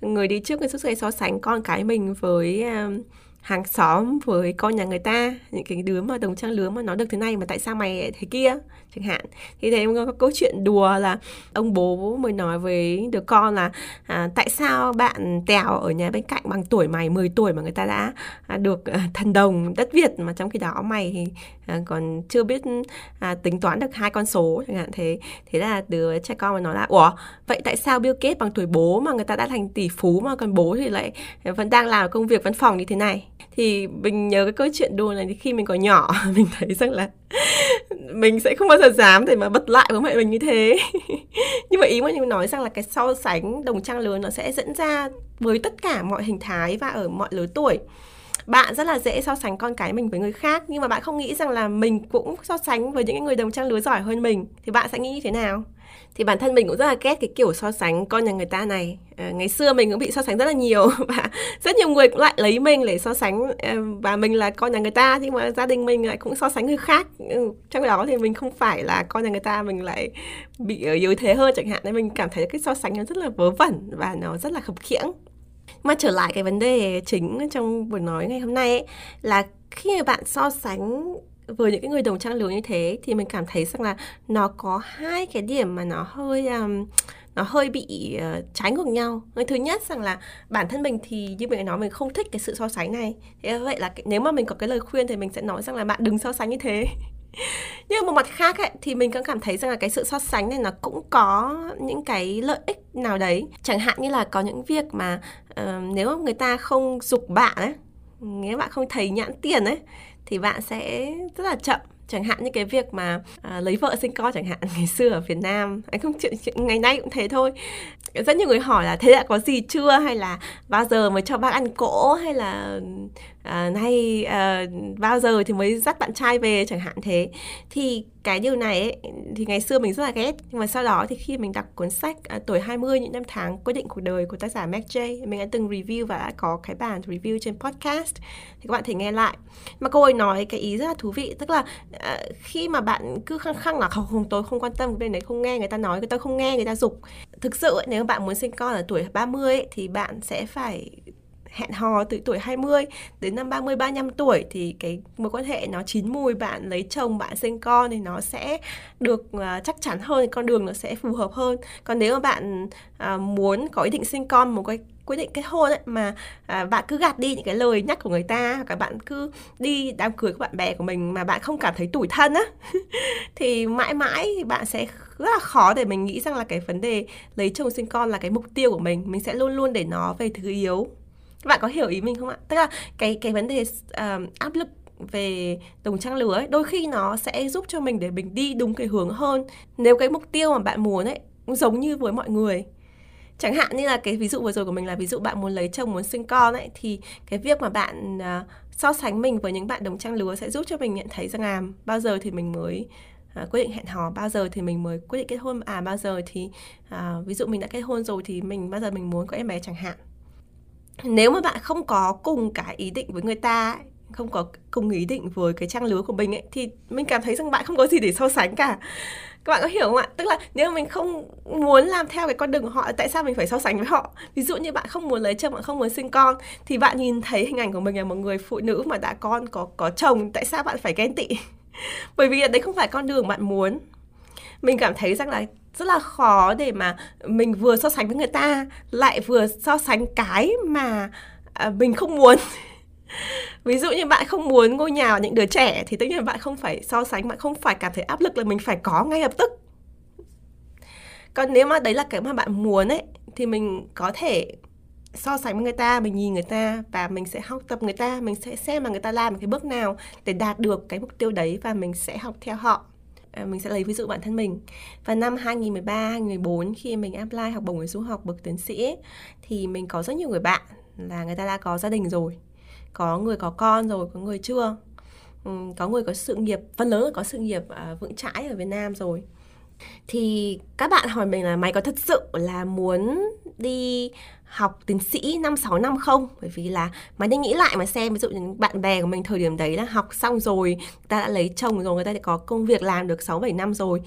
người đi trước cái suốt ngày so sánh con cái mình với uh, hàng xóm với con nhà người ta những cái đứa mà đồng trang lứa mà nó được thế này mà tại sao mày thế kia chẳng hạn. Thì thế có câu chuyện đùa là ông bố mới nói với đứa con là à, tại sao bạn tèo ở nhà bên cạnh bằng tuổi mày 10 tuổi mà người ta đã à, được à, thần đồng đất Việt mà trong khi đó mày thì à, còn chưa biết à, tính toán được hai con số? Chẳng hạn thế. Thế là đứa trẻ con mà nói là ủa vậy tại sao Bill Gates bằng tuổi bố mà người ta đã thành tỷ phú mà còn bố thì lại vẫn đang làm công việc văn phòng như thế này? Thì mình nhớ cái câu chuyện đùa này thì khi mình còn nhỏ, <laughs> mình thấy rằng là mình sẽ không bao giờ dám để mà bật lại bố mẹ mình như thế. <laughs> Nhưng mà ý mà mình nói rằng là cái so sánh đồng trang lứa nó sẽ dẫn ra với tất cả mọi hình thái và ở mọi lứa tuổi. Bạn rất là dễ so sánh con cái mình với người khác, nhưng mà bạn không nghĩ rằng là mình cũng so sánh với những người đồng trang lứa giỏi hơn mình. Thì bạn sẽ nghĩ như thế nào? Thì bản thân mình cũng rất là ghét cái kiểu so sánh con nhà người ta này. À, ngày xưa mình cũng bị so sánh rất là nhiều <laughs> và rất nhiều người cũng lại lấy mình để so sánh ờ, và mình là con nhà người ta nhưng mà gia đình mình lại cũng so sánh người khác. Ừ, trong đó thì mình không phải là con nhà người ta mình lại bị ờ, yếu thế hơn chẳng hạn. Nên mình cảm thấy cái so sánh nó rất là vớ vẩn và nó rất là khập khiễng. Mà trở lại cái vấn đề chính trong buổi nói ngày hôm nay ấy, là khi bạn so sánh với những cái người đồng trang lứa như thế thì mình cảm thấy rằng là nó có hai cái điểm mà nó hơi um, nó hơi bị uh, trái ngược nhau. Thứ nhất rằng là bản thân mình thì như mình nói mình không thích cái sự so sánh này. Thế vậy là nếu mà mình có cái lời khuyên thì mình sẽ nói rằng là bạn đừng so sánh như thế. <laughs> Nhưng một mặt khác ấy, thì mình cũng cảm thấy rằng là cái sự so sánh này nó cũng có những cái lợi ích nào đấy. Chẳng hạn như là có những việc mà uh, nếu mà người ta không dục bạn ấy nếu bạn không thấy nhãn tiền ấy thì bạn sẽ rất là chậm. Chẳng hạn như cái việc mà à, lấy vợ sinh con chẳng hạn <laughs> ngày xưa ở Việt Nam anh không chuyện, chuyện ngày nay cũng thế thôi. Rất nhiều người hỏi là thế đã có gì chưa? hay là bao giờ mới cho bác ăn cỗ? hay là à, nay à, ờ, bao giờ thì mới dắt bạn trai về chẳng hạn thế. Thì cái điều này ấy, thì ngày xưa mình rất là ghét. Nhưng mà sau đó thì khi mình đọc cuốn sách à, tuổi 20 những năm tháng quyết định cuộc đời của tác giả Mac J mình đã từng review và đã có cái bản review trên podcast. Thì các bạn thể nghe lại. Mà cô ấy nói cái ý rất là thú vị tức là à, khi mà bạn cứ khăng khăng là không, không tôi không quan tâm cái bên đấy không nghe người ta nói người ta không nghe người ta dục. Thực sự ấy, nếu bạn muốn sinh con ở tuổi 30 ấy, thì bạn sẽ phải hẹn hò từ tuổi 20 đến năm 30 35 tuổi thì cái mối quan hệ nó chín mùi bạn lấy chồng bạn sinh con thì nó sẽ được uh, chắc chắn hơn con đường nó sẽ phù hợp hơn. Còn nếu mà bạn uh, muốn có ý định sinh con một cái quyết định kết hôn ấy mà à, bạn cứ gạt đi những cái lời nhắc của người ta hoặc là bạn cứ đi đám cưới của bạn bè của mình mà bạn không cảm thấy tủi thân á <laughs> thì mãi mãi bạn sẽ rất là khó để mình nghĩ rằng là cái vấn đề lấy chồng sinh con là cái mục tiêu của mình. Mình sẽ luôn luôn để nó về thứ yếu các bạn có hiểu ý mình không ạ? Tức là cái cái vấn đề uh, áp lực về đồng trang lứa ấy, đôi khi nó sẽ giúp cho mình để mình đi đúng cái hướng hơn. Nếu cái mục tiêu mà bạn muốn ấy cũng giống như với mọi người. Chẳng hạn như là cái ví dụ vừa rồi của mình là ví dụ bạn muốn lấy chồng muốn sinh con ấy thì cái việc mà bạn uh, so sánh mình với những bạn đồng trang lứa sẽ giúp cho mình nhận thấy rằng là bao giờ thì mình mới à, quyết định hẹn hò bao giờ thì mình mới quyết định kết hôn. À bao giờ thì à, ví dụ mình đã kết hôn rồi thì mình bao giờ mình muốn có em bé chẳng hạn nếu mà bạn không có cùng cái ý định với người ta không có cùng ý định với cái trang lứa của mình ấy, thì mình cảm thấy rằng bạn không có gì để so sánh cả. Các bạn có hiểu không ạ? Tức là nếu mà mình không muốn làm theo cái con đường của họ, tại sao mình phải so sánh với họ? Ví dụ như bạn không muốn lấy chồng, bạn không muốn sinh con, thì bạn nhìn thấy hình ảnh của mình là một người phụ nữ mà đã con, có có chồng, tại sao bạn phải ghen tị? <laughs> Bởi vì đấy không phải con đường bạn muốn mình cảm thấy rằng là rất là khó để mà mình vừa so sánh với người ta lại vừa so sánh cái mà à, mình không muốn. <laughs> Ví dụ như bạn không muốn ngôi nhà của những đứa trẻ thì tất nhiên bạn không phải so sánh bạn không phải cảm thấy áp lực là mình phải có ngay lập tức. Còn nếu mà đấy là cái mà bạn muốn ấy thì mình có thể so sánh với người ta mình nhìn người ta và mình sẽ học tập người ta mình sẽ xem mà người ta làm cái bước nào để đạt được cái mục tiêu đấy và mình sẽ học theo họ. À, mình sẽ lấy ví dụ bản thân mình. Và năm 2013 2014 khi mình apply học bổng người du học bậc tiến sĩ thì mình có rất nhiều người bạn là người ta đã có gia đình rồi. Có người có con rồi, có người chưa. Có người có sự nghiệp, phần lớn là có sự nghiệp à, vững chãi ở Việt Nam rồi. Thì các bạn hỏi mình là mày có thật sự là muốn đi học tiến sĩ 5 6 năm không? Bởi vì là mà nên nghĩ lại mà xem ví dụ những bạn bè của mình thời điểm đấy là học xong rồi, người ta đã lấy chồng rồi, người ta đã có công việc làm được 6 7 năm rồi.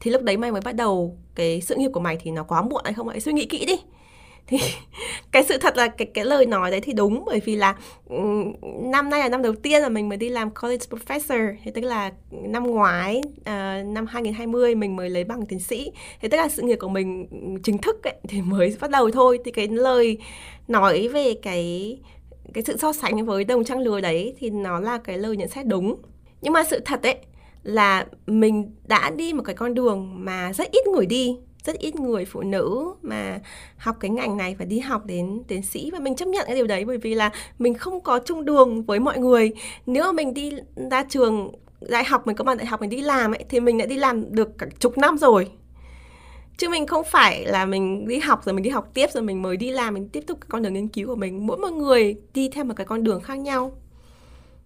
Thì lúc đấy mày mới bắt đầu cái sự nghiệp của mày thì nó quá muộn hay không? Hãy suy nghĩ kỹ đi thì <laughs> cái sự thật là cái cái lời nói đấy thì đúng bởi vì là năm nay là năm đầu tiên là mình mới đi làm college professor. Thì tức là năm ngoái uh, năm 2020 mình mới lấy bằng tiến sĩ. Thì tức là sự nghiệp của mình chính thức ấy, thì <laughs> mới bắt đầu thôi. Thì cái lời nói về cái cái sự so sánh với đồng trang lứa đấy thì nó là cái lời nhận xét đúng. Nhưng mà sự thật ấy là mình đã đi một cái con đường mà rất ít người đi rất ít người phụ nữ mà học cái ngành này và đi học đến, tiến sĩ. Và mình chấp nhận cái điều đấy bởi vì là mình không có chung đường với mọi người. Nếu mà mình đi ra trường, đại học, mình có bằng đại học mình đi làm ấy, thì mình đã đi làm được cả chục năm rồi. Chứ mình không phải là mình đi học rồi mình đi học tiếp rồi mình mới đi làm, mình tiếp tục cái con đường nghiên cứu của mình. Mỗi một người đi theo một cái con đường khác nhau.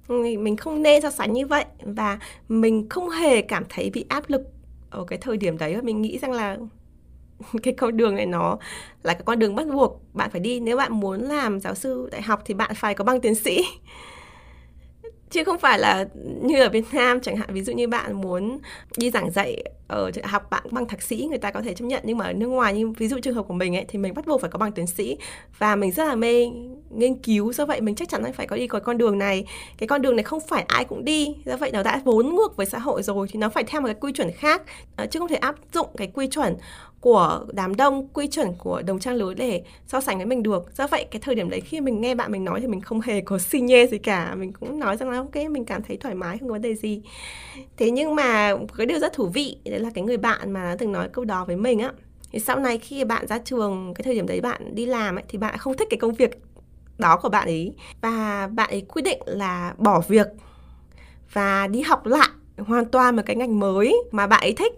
Mình không nên so sánh như vậy. Và mình không hề cảm thấy bị áp lực ở cái thời điểm đấy. Và mình nghĩ rằng là <laughs> cái con đường này nó là cái con đường bắt buộc bạn phải đi. Nếu bạn muốn làm giáo sư đại học thì bạn phải có bằng tiến sĩ. <laughs> Chứ không phải là như ở Việt Nam, chẳng hạn, ví dụ như bạn muốn đi giảng dạy ở học, bạn bằng thạc sĩ, người ta có thể chấp nhận. Nhưng mà ở nước ngoài, như ví dụ trường hợp của mình ấy, thì mình bắt buộc phải có bằng tiến sĩ. Và mình rất là mê nghiên cứu do vậy mình chắc chắn là phải có đi có con đường này. Cái con đường này không phải ai cũng đi. Do vậy nó đã vốn ngược với xã hội rồi thì nó phải theo một cái quy chuẩn khác. Ờ, chứ không thể áp dụng cái quy chuẩn của đám đông quy chuẩn của đồng trang lứa để so sánh với mình được. Do vậy cái thời điểm đấy khi mình nghe bạn mình nói thì mình không hề có <laughs> xi nhê gì cả. Mình cũng nói rằng là ok mình cảm thấy thoải mái không có vấn đề gì. Thế nhưng mà cái điều rất thú vị đấy là cái người bạn mà từng nói câu đó với mình á. Thì sau này khi bạn ra trường cái thời điểm đấy bạn đi làm ấy, thì bạn không thích cái công việc đó của bạn ấy. Và bạn ấy quyết định là bỏ việc và đi học lại hoàn toàn một cái ngành mới mà bạn ấy thích.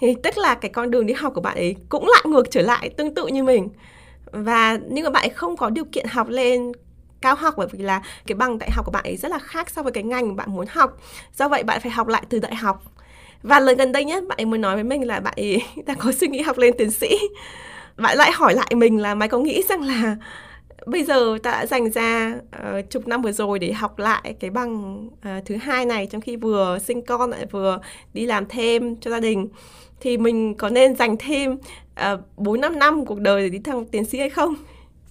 Thì tức là cái con đường đi học của bạn ấy cũng lại ngược trở lại tương tự như mình. Và nhưng mà bạn ấy không có điều kiện học lên cao học bởi vì là cái bằng đại học của bạn ấy rất là khác so với cái ngành bạn muốn học. Do vậy bạn phải học lại từ đại học. Và lần gần đây nhất bạn ấy mới nói với mình là bạn ấy <laughs> đã có suy nghĩ học lên tiến sĩ. Bạn lại hỏi lại mình là mày có nghĩ rằng là bây giờ ta đã dành ra uh, chục năm vừa rồi để học lại cái bằng uh, thứ hai này trong khi vừa sinh con lại vừa đi làm thêm cho gia đình. Thì mình có nên dành thêm ờ, bốn uh, năm năm cuộc đời để đi thăng tiến sĩ hay không?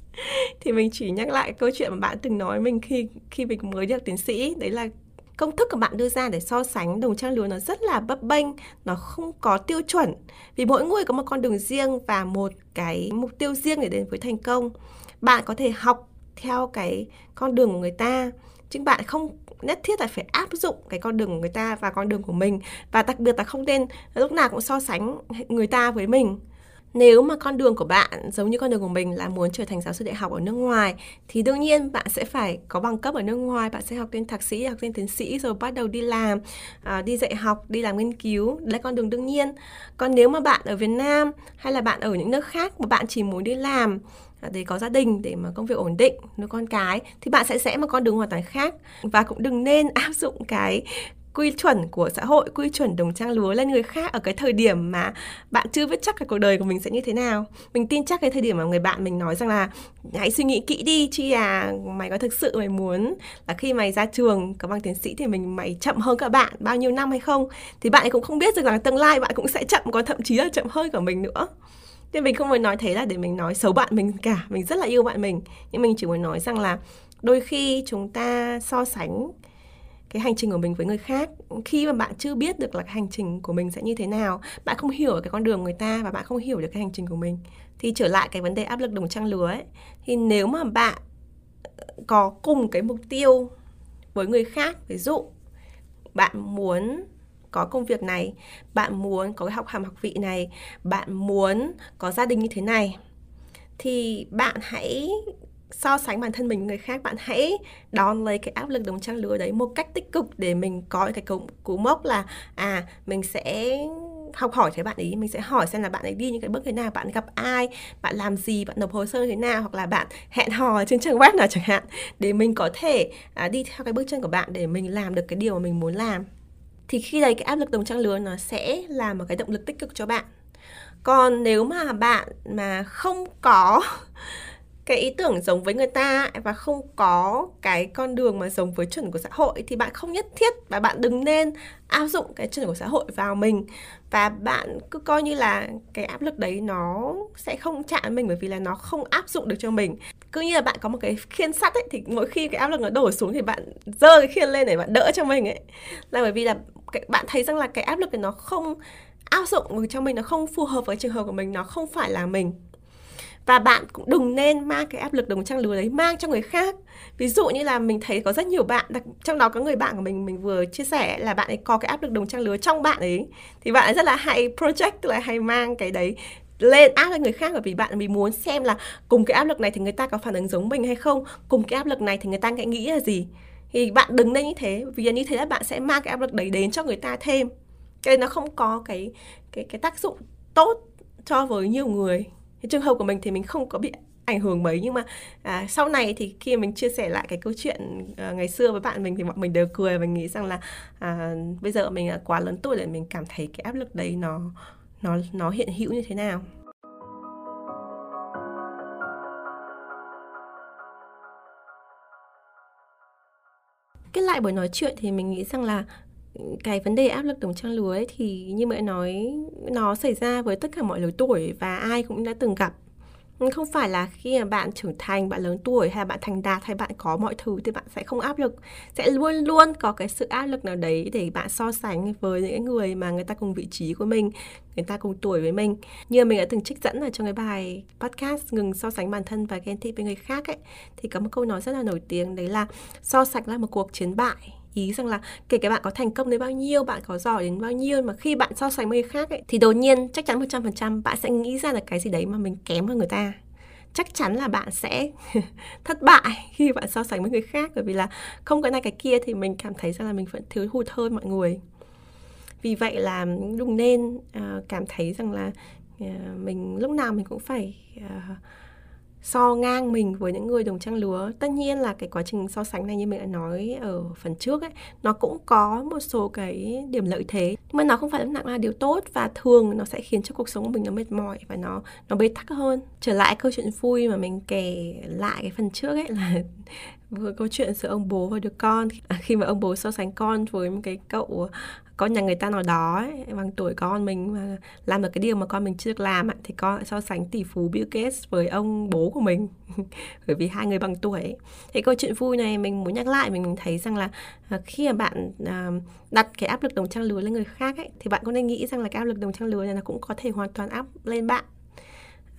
<laughs> Thì mình chỉ nhắc lại câu chuyện mà bạn từng nói mình khi khi mình mới được tiến sĩ. Đấy là công thức của bạn đưa ra để so sánh đồng trang lứa nó rất là bấp bênh nó không có tiêu chuẩn. Vì mỗi người có một con đường riêng và một cái mục tiêu riêng để đến với thành công bạn có thể học theo cái con đường của người ta. Chứ bạn không nhất thiết là phải áp dụng cái con đường của người ta và con đường của mình. Và đặc biệt là không nên lúc nào cũng so sánh người ta với mình. Nếu mà con đường của bạn giống như con đường của mình là muốn trở thành giáo sư đại học ở nước ngoài thì đương nhiên bạn sẽ phải có bằng cấp ở nước ngoài. Bạn sẽ học lên thạc sĩ học lên tiến sĩ rồi bắt đầu đi làm à, đi dạy học đi làm nghiên cứu. Đấy là con đường đương nhiên. Còn nếu mà bạn ở việt nam hay là bạn ở những nước khác mà bạn chỉ muốn đi làm để có gia đình để mà công việc ổn định nuôi con cái thì bạn sẽ sẽ một con đường hoàn toàn khác. Và cũng đừng nên <laughs> áp dụng cái quy chuẩn của xã hội, quy chuẩn đồng trang lứa lên người khác ở cái thời điểm mà bạn chưa biết chắc cái cuộc đời của mình sẽ như thế nào. Mình tin chắc cái thời điểm mà người bạn mình nói rằng là hãy suy nghĩ kỹ đi chi à mày có thực sự mày muốn là khi mày ra trường có bằng tiến sĩ thì mình mày chậm hơn các bạn bao nhiêu năm hay không? Thì bạn ấy cũng không biết rằng là tương lai bạn cũng sẽ chậm có thậm chí là chậm hơn cả mình nữa nên mình không muốn nói thế là để mình nói xấu bạn mình cả. Mình rất là yêu bạn mình. Nhưng mình chỉ muốn nói rằng là đôi khi chúng ta so sánh cái hành trình của mình với người khác, khi mà bạn chưa biết được là cái hành trình của mình sẽ như thế nào, bạn không hiểu cái con đường người ta và bạn không hiểu được cái hành trình của mình, thì trở lại cái vấn đề áp lực đồng trang lứa ấy, thì nếu mà bạn ờ, có cùng cái mục tiêu với người khác, ví dụ bạn muốn có công việc này bạn muốn có cái học hàm học vị này bạn muốn có gia đình như thế này thì bạn hãy so sánh bản thân mình với người khác. Bạn hãy đón lấy cái áp lực đồng trang lứa đấy một cách tích cực để mình có cái cú, cú mốc là à mình sẽ học hỏi thế bạn ấy mình sẽ hỏi xem là bạn ấy đi những cái bước thế nào bạn gặp ai bạn làm gì bạn nộp hồ sơ thế nào hoặc là bạn hẹn hò trên trang web nào chẳng hạn để mình có thể à, đi theo cái bước chân của bạn để mình làm được cái điều mà mình muốn làm thì khi đấy cái áp lực đồng trang lứa nó sẽ là một cái động lực tích cực cho bạn. Còn nếu mà bạn mà không có cái ý tưởng giống với người ta và không có cái con đường mà giống với chuẩn của xã hội, thì bạn không nhất thiết và bạn đừng nên áp dụng cái chuẩn của xã hội vào mình. Và bạn cứ coi như là cái áp lực đấy nó sẽ không chạm mình bởi vì là nó không áp dụng được cho mình. Cứ như là bạn có một cái khiên sắt ấy, thì mỗi khi cái áp lực nó đổ xuống thì bạn dơ cái khiên lên để bạn đỡ cho mình ấy. Là bởi vì là bạn thấy rằng là cái áp lực này nó không áp dụng cho mình, nó không phù hợp với trường hợp của mình, nó không phải là mình và bạn cũng đừng nên mang cái áp lực đồng trang lứa đấy mang cho người khác. Ví dụ như là mình thấy có rất nhiều bạn trong đó có người bạn của mình mình vừa chia sẻ là bạn ấy có cái áp lực đồng trang lứa trong bạn ấy, thì bạn ấy rất là hay project, tức là hay mang cái đấy lên áp lên người khác. Bởi vì bạn mình muốn xem là cùng cái áp lực này thì người ta có phản ứng giống mình hay không, cùng cái áp lực này thì người ta nghĩ là gì. Thì bạn đừng nên như thế, vì như thế là bạn sẽ mang cái áp lực đấy đến cho người ta thêm. Cái nó không có cái cái cái tác dụng tốt cho với nhiều người cái trường hợp của mình thì mình không có bị ảnh hưởng mấy nhưng mà à, sau này thì khi mình chia sẻ lại cái câu chuyện à, ngày xưa với bạn mình thì bọn mình đều cười và nghĩ rằng là à, bây giờ mình là quá lớn tuổi để mình cảm thấy cái áp lực đấy nó nó nó hiện hữu như thế nào? Kết lại buổi nói chuyện thì mình nghĩ rằng là cái vấn đề áp lực đồng trang lứa ấy thì như mẹ nói, nó xảy ra với tất cả mọi lứa tuổi và ai cũng đã từng gặp. Không phải là khi mà bạn trưởng thành, bạn lớn tuổi hay là bạn thành đạt hay bạn có mọi thứ thì bạn sẽ không áp lực. Sẽ luôn luôn có cái sự áp lực nào đấy để bạn so sánh với những người mà người ta cùng vị trí của mình, người ta cùng tuổi với mình. Như mình đã từng trích dẫn ở trong cái bài podcast ngừng so sánh bản thân và ghen tị với người khác ấy, thì có một câu nói rất là nổi tiếng đấy là so sánh là một cuộc chiến bại ý rằng là kể cả bạn có thành công đến bao nhiêu bạn có giỏi đến bao nhiêu mà khi bạn so sánh với người khác ấy, thì đột nhiên chắc chắn 100% bạn sẽ nghĩ ra là cái gì đấy mà mình kém hơn người ta. Chắc chắn là bạn sẽ <laughs> thất bại khi bạn so sánh với người khác bởi vì là không cái này cái kia thì mình cảm thấy rằng là mình vẫn thiếu hụt hơn mọi người. Vì vậy là đừng nên uh, cảm thấy rằng là uh, mình lúc nào mình cũng phải uh, so ngang mình với những người đồng trang lứa. Tất nhiên là cái quá trình so sánh này như mình đã nói ở phần trước ấy, nó cũng có một số cái điểm lợi thế. Nhưng mà nó không phải lúc nào là điều tốt và thường nó sẽ khiến cho cuộc sống của mình nó mệt mỏi và nó nó bế tắc hơn. Trở lại câu chuyện vui mà mình kể lại cái phần trước ấy là <laughs> vừa câu chuyện giữa ông bố và đứa con. À, khi mà ông bố so sánh con với một cái cậu con nhà người ta nào đó ấy, bằng tuổi con mình mà làm được cái điều mà con mình chưa được làm ấy, thì con lại so sánh tỷ phú Bill Gates với ông bố của mình <laughs> bởi vì hai người bằng tuổi ấy. thì câu chuyện vui này mình muốn nhắc lại mình thấy rằng là à, khi mà bạn à, đặt cái áp lực đồng trang lứa lên người khác ấy, thì bạn cũng nên nghĩ rằng là cái áp lực đồng trang lứa này nó cũng có thể hoàn toàn áp lên bạn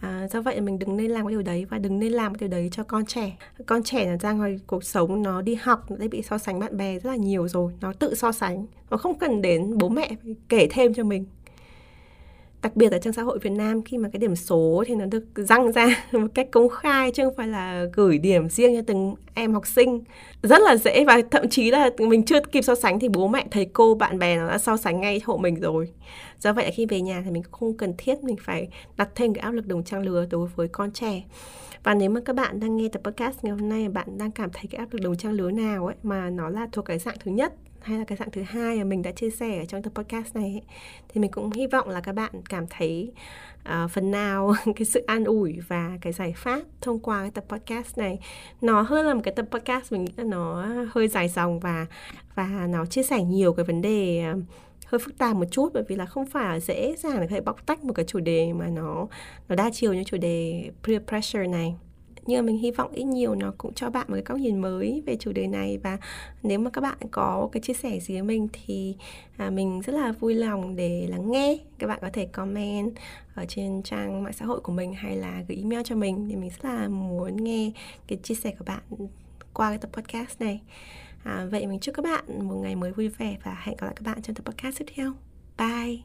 À, do vậy mình đừng nên làm cái điều đấy và đừng nên làm cái điều đấy cho con trẻ. Con trẻ là ra ngoài cuộc sống nó đi học nó đã bị so sánh bạn bè rất là nhiều rồi nó tự so sánh. Nó không cần đến bố mẹ kể thêm cho mình đặc biệt ở trong xã hội Việt Nam, khi mà cái điểm số thì nó được răng ra <laughs> một cách công khai chứ không phải là gửi điểm riêng cho từng em học sinh. Rất là dễ và thậm chí là mình chưa kịp so sánh thì bố mẹ, thầy cô, bạn bè nó đã so sánh ngay hộ mình rồi. Do vậy khi về nhà thì mình không cần thiết mình phải đặt thêm cái áp lực đồng trang lứa đối với con trẻ. Và nếu mà các bạn đang nghe tập podcast ngày hôm nay bạn đang cảm thấy cái áp lực đồng trang lứa nào ấy mà nó là thuộc cái dạng thứ nhất hay là cái dạng thứ hai mà mình đã chia sẻ ở trong tập podcast này ấy, thì mình cũng hy vọng là các bạn cảm thấy uh, phần nào <laughs> cái sự an ủi và cái giải pháp thông qua cái tập podcast này nó hơn là một cái tập podcast mình nghĩ là nó hơi dài dòng và và nó chia sẻ nhiều cái vấn đề uh, hơi phức tạp một chút bởi vì là không phải là dễ dàng để có thể bóc tách một cái chủ đề mà nó nó đa chiều như chủ đề peer pressure này nhưng mà mình hy vọng ít nhiều nó cũng cho bạn một cái góc nhìn mới về chủ đề này. Và nếu mà các bạn có cái chia sẻ gì với mình thì à, mình rất là vui lòng để lắng nghe. Các bạn có thể comment ở trên trang mạng xã hội của mình hay là gửi email cho mình thì mình rất là muốn nghe cái chia sẻ của bạn qua cái tập podcast này. À, vậy mình chúc các bạn một ngày mới vui vẻ và hẹn gặp lại các bạn trong tập podcast tiếp theo. Bye!